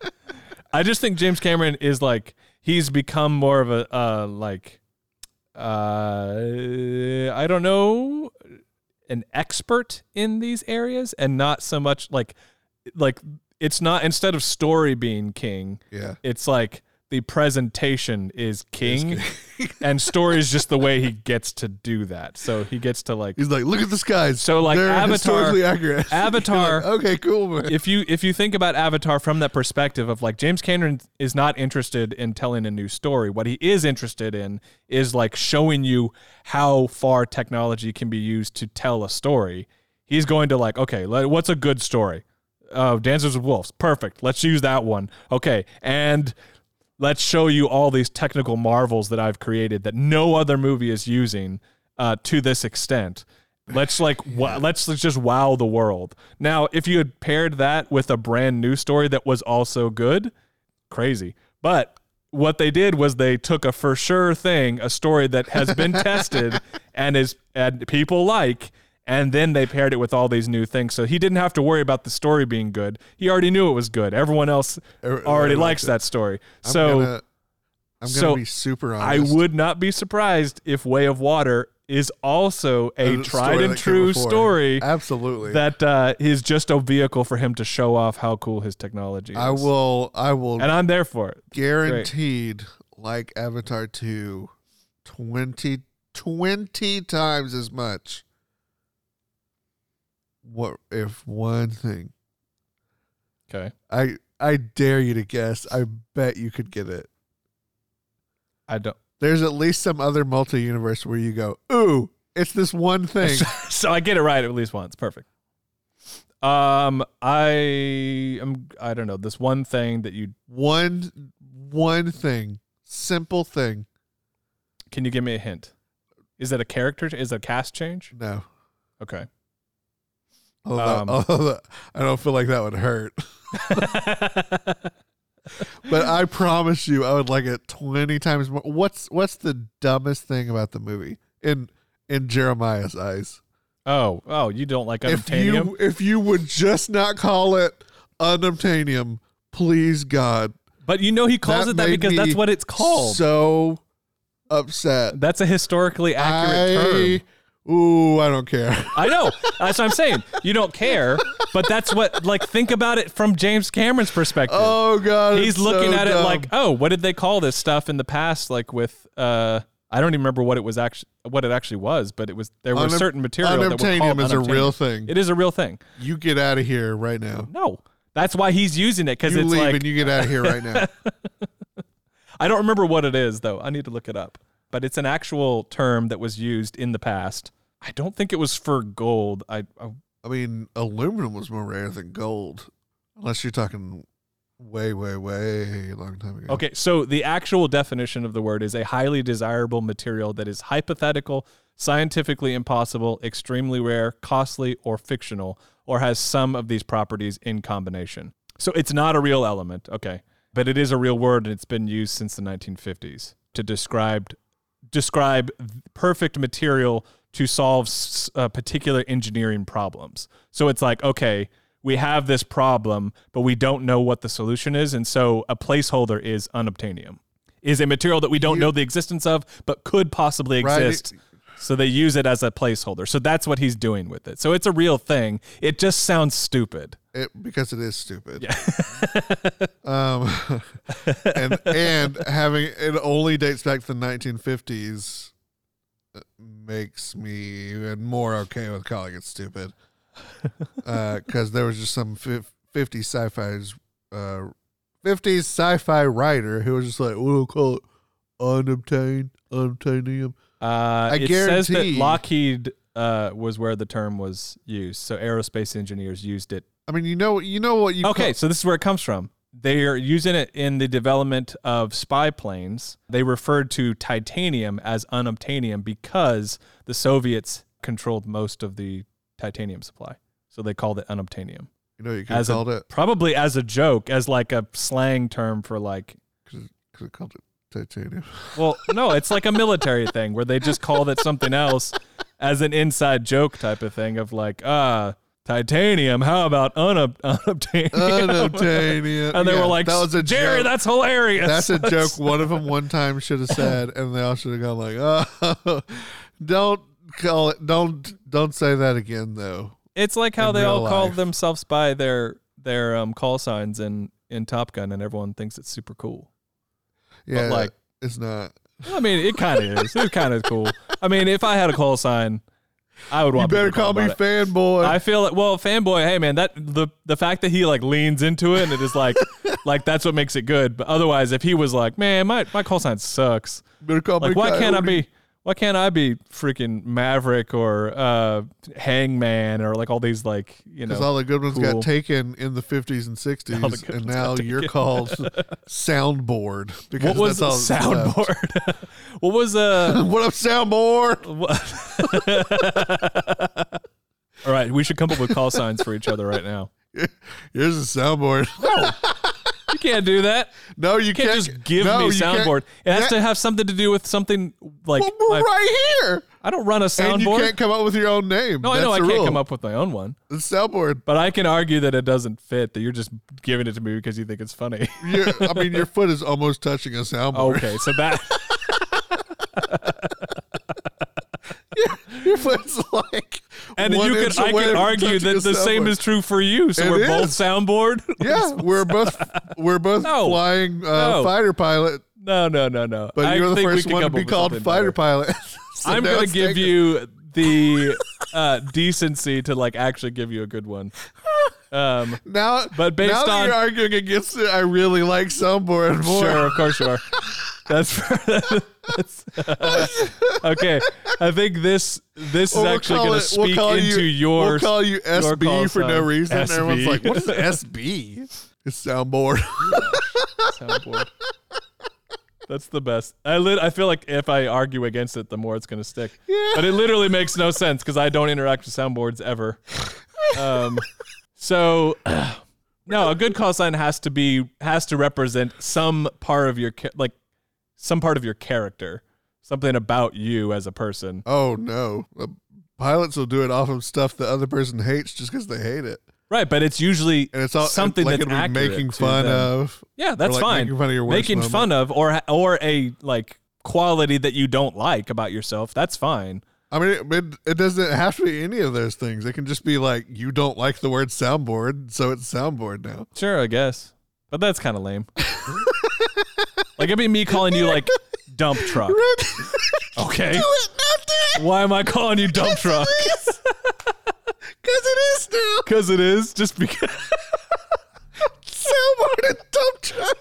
I just think James Cameron is like he's become more of a uh like uh I don't know an expert in these areas and not so much like like it's not instead of story being king yeah, it's like the presentation is king, and story is just the way he gets to do that. So he gets to like He's like, look at the skies. So, like, They're Avatar- accurate. Avatar- like, okay, cool. Man. if you if you think about Avatar from that perspective of like James Cameron is not interested in telling a new story. What he is interested in is like showing you how far technology can be used to tell a story. He's going to like, okay, let- what's a good story? Uh, oh, Dances with Wolves. Perfect. Let's use that one. Okay. And let's show you all these technical marvels that I've created that no other movie is using uh, to this extent. Let's like w- let's, let's just wow the world. Now, if you had paired that with a brand new story that was also good, crazy. But what they did was they took a for sure thing, a story that has been tested and is and people like, and then they paired it with all these new things. So he didn't have to worry about the story being good. He already knew it was good. Everyone else Everybody already likes that story. I'm so gonna, I'm gonna so be super honest. I would not be surprised if Way of Water is also a The tried and true story Absolutely. that uh, is just a vehicle for him to show off how cool his technology is. I will. I will and I'm there for it. guaranteed like Avatar 2 20, 20 times as much. What if one thing? Okay, I I dare you to guess. I bet you could get it. I don't. There's at least some other multi universe where you go, ooh, it's this one thing. so I get it right at least once. Perfect. Um, I am. I don't know this one thing that you one one thing. Simple thing. can you give me a hint? Is it a character? Is it a cast change? No. Okay. Although, Um, although I don't feel like that would hurt. But I promise you, I would like it twenty times more. What's what's the dumbest thing about the movie in in Jeremiah's eyes? oh, oh, you don't like If unobtainium? you if you would just not call it unobtainium, please God. but you know he calls it that because that's what it's called. So upset. That's a historically accurate I, term. Ooh, I don't care. I know. That's what I'm saying. You don't care, but that's what like think about it from James Cameron's perspective. Oh God, He's looking so at it like, "Oh, what did they call this stuff in the past like with uh I don't even remember what it was actually what it actually was, but it was there were Unob- certain material that were called is a real thing. It is a real thing. you get out of here right now. No. That's why he's using it cuz it's leave like and you get out of here right now. I don't remember what it is though. I need to look it up. But it's an actual term that was used in the past. I don't think it was for gold. I, I I mean, aluminum was more rare than gold, unless you're talking way, way, way long time ago. Okay, so the actual definition of the word is a highly desirable material that is hypothetical, scientifically impossible, extremely rare, costly, or fictional, or has some of these properties in combination. So it's not a real element, okay, but it is a real word and it's been used since the 1950s to describe describe perfect material to solve s- uh, particular engineering problems. So it's like, okay, we have this problem, but we don't know what the solution is, and so a placeholder is unobtainium. Is a material that we don't You- know the existence of, but could possibly Right. So they use it as a placeholder. So that's what he's doing with it. So it's a real thing. It just sounds stupid. It, because it is stupid. um, and and having it only dates back to the 1950s uh, makes me even more okay with calling it stupid. Because there was just some 50 sci-fi's uh, 50s sci-fi writer who was just like, we'll call it unobtained, unobtainium. Uh, I it says that guarantee- Lockheed uh, was where the term was used. So aerospace engineers used it I mean, you know, you know what you Okay, so this is where it comes from. They are using it in the development of spy planes. They referred to titanium as unobtainium because the Soviets controlled most of the titanium supply. So they called it unobtainium. you know, you could have As a, called it probably as a joke, as like a slang term for like, could have called it titanium. well, no, it's like a military thing where they just called it something else as an inside joke type of thing of like, ah, titanium. How about unob- unobtainium? Unobtainium. And they Yeah, were like, that was a Jerry, joke. that's hilarious. That's a joke one of them one time should have said, and they all should have gone like, "Oh, don't call it, don't don't say that again, though." It's like how in they all real call themselves by their their um, call signs in in Top Gun, and everyone thinks it's super cool. Yeah, but like, it's not. I mean, it kind of is. It's kind of cool. I mean, if I had a call sign, I would want. You want. better people to call me about it. fanboy. I feel like, well, fanboy. Hey, man, that the the fact that he like leans into it and it is like, like that's what makes it good. But otherwise, if he was like, man, my my call sign sucks. better call Like, me why can't I be? Why can't I be freaking Maverick or uh, Hangman or like all these like you know? Because all the good ones cool. got taken in the 50s and 60s, All the good and now you're called soundboard. Because what was that's all that's soundboard? what was uh? what up, soundboard? all right, we should come up with call signs for each other right now. Here's a soundboard. You can't do that. no, you You can't can't just give no, me soundboard. It has That- to have something to do with something like Well, we're my- right here. I don't run a And you can't come up with your own name. No, I know I can't rule. come up with my own one, The soundboard. but I can argue that it doesn't fit. That you're just giving it to me because you think it's funny. I mean, your foot is almost touching a soundboard. okay, so that Your foot's like. and you could I could argue that the same is true for you. So It we're both is. soundboard. Yeah, we're both we're both No. flying uh, No. fighter pilot, No, no, no, no. but I you're the first one to be called fighter better. pilot. So I'm gonna give taken- you the uh, decency to like actually give you a good one. Um, now. but based now on- you're arguing against it, I really like soundboard more. Sure, of course you are. That's, that's okay. I think this this Well, is we'll actually going to speak we'll call into you, your We'll call you SB call for no reason. SB. Everyone's like, "What is SB?" It's soundboard. soundboard. That's the best. I lit. I feel like if I argue against it, the more it's going to stick. Yeah. But it literally makes no sense because I don't interact with soundboards ever. Um, so no, a good call sign has to be has to represent some part of your like some part of your character, something about you as a person. oh no, Uh, pilots will do it off of stuff the other person hates just because they hate it, Right, but it's usually and it's all something like that's accurate making fun of. Yeah, that's like fine. making fun of your worst making moment. fun of or or a like quality that you don't like about yourself. That's fine. I mean, it, it doesn't have to be any of those things. It can just be like you don't like the word soundboard, so it's soundboard now. Sure, I guess. But that's kind of lame. like it'd be me calling you like dump truck. Okay. Why am I calling you dump truck? Because it is now Because it is just because. soundboard and dump truck.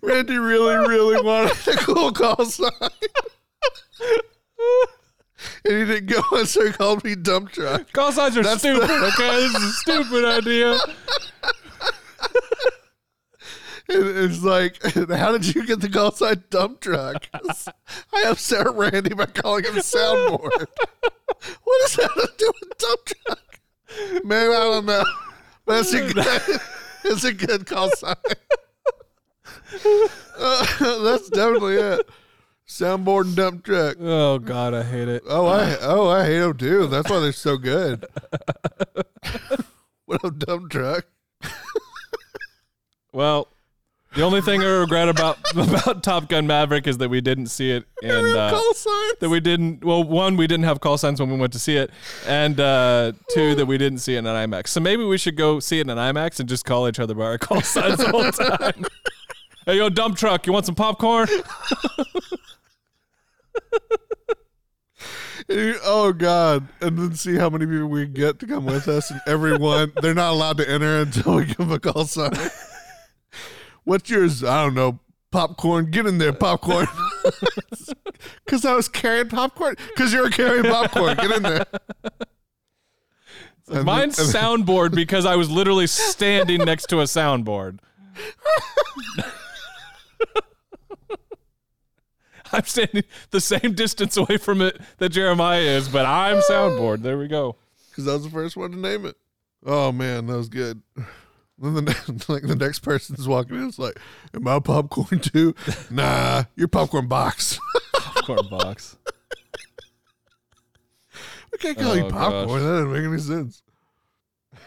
Randy really, really wanted a cool call sign. And he didn't go, and so he called me dump truck. Call signs are That's the- stupid. okay, this is a stupid idea. And it's like, how did you get the call sign dump truck? I upset Randy by calling him soundboard. what does that have to do with dump truck? Maybe I don't know. But it's a good, it's a good call sign. Uh, that's definitely it. Soundboard and dump truck. Oh God, I hate it. Oh, I oh I hate them too. That's why they're so good. what a dump truck? Well, the only thing I regret about about Top Gun Maverick is that we didn't see it have uh, call signs. that we didn't. Well, one, we didn't have call signs when we went to see it, and uh, two, that we didn't see it in an IMAX. So maybe we should go see it in an IMAX and just call each other by our call signs the whole time. hey, yo, dump truck, you want some popcorn? Oh God! And then see how many people we can get to come with us, and everyone they're not allowed to enter until we give them a call sign. What's yours? I don't know. Popcorn. Get in there, popcorn. Because I was carrying popcorn. Because you were carrying popcorn. Get in there. And Mine's then- soundboard because I was literally standing next to a soundboard. I'm standing the same distance away from it that Jeremiah is, but I'm soundboard. There we go. because I was the first one to name it. Oh man, that was good. Then the next, like the next person's walking in, it's like, "Am I popcorn too?" nah, you're popcorn box. Popcorn box. I can't call you Oh, popcorn. gosh. That doesn't make any sense.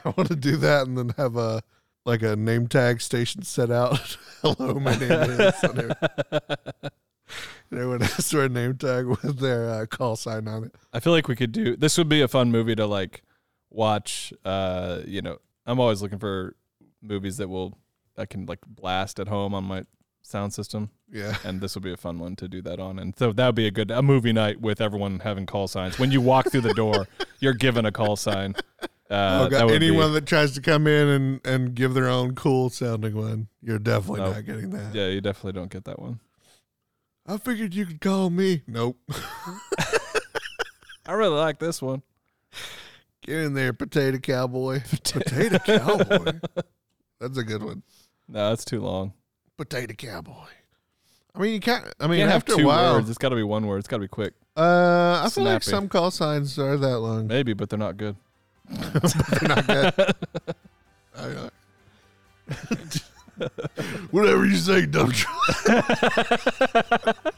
I want to do that and then have a like a name tag station set out. Hello, my name is. And everyone- and everyone has to wear a name tag with their uh, call sign on it. I feel like we could do this would be a fun movie to like watch uh, you know, I'm always looking for movies that will I can like blast at home on my sound system, Yeah. and this would be a fun one to do that on. And so that would be a good a movie night with everyone having call signs. When you walk through the door, you're given a call sign. Uh, oh, that God. would be- Anyone that tries to come in and, and give their own cool sounding one, you're definitely not getting that. yeah, you definitely don't get that one. I figured you could call me. Nope. I really like this one. Get in there, potato cowboy. Potato cowboy. That's a good one. No, that's too long. Potato cowboy. I mean, you can't. I mean, You can't have after two a while, words. It's got to be one word. It's got to be quick. uh, I feel like some call signs are that long. Maybe, but they're not good. They're not good. Whatever you say, dumb truck.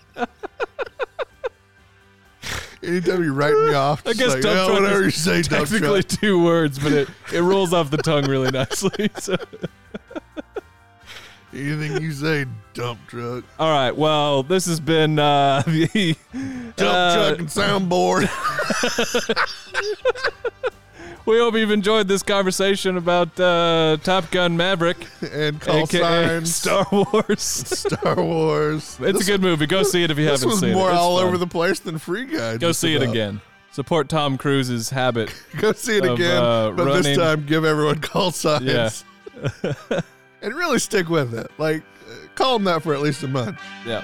Anytime you write me off, I guess like, dump "Oh, truck whatever you say, Technically two words, but it, it rolls off the tongue really nicely. So. Anything you say, dump truck. All right. Well, this has been uh, the Dump uh, truck and soundboard. We hope you've enjoyed this conversation about uh, Top Gun Maverick, and call signs. Star Wars. Star Wars. it's a good movie. Go see it if you This haven't was seen it. It's more all fun. over the place than Free Guy. Go see it again. Support Tom Cruise's habit. Go see it of, again, uh, but this time give everyone call signs. Yeah. and really stick with it. Like, uh, call them that for at least a month. Yeah.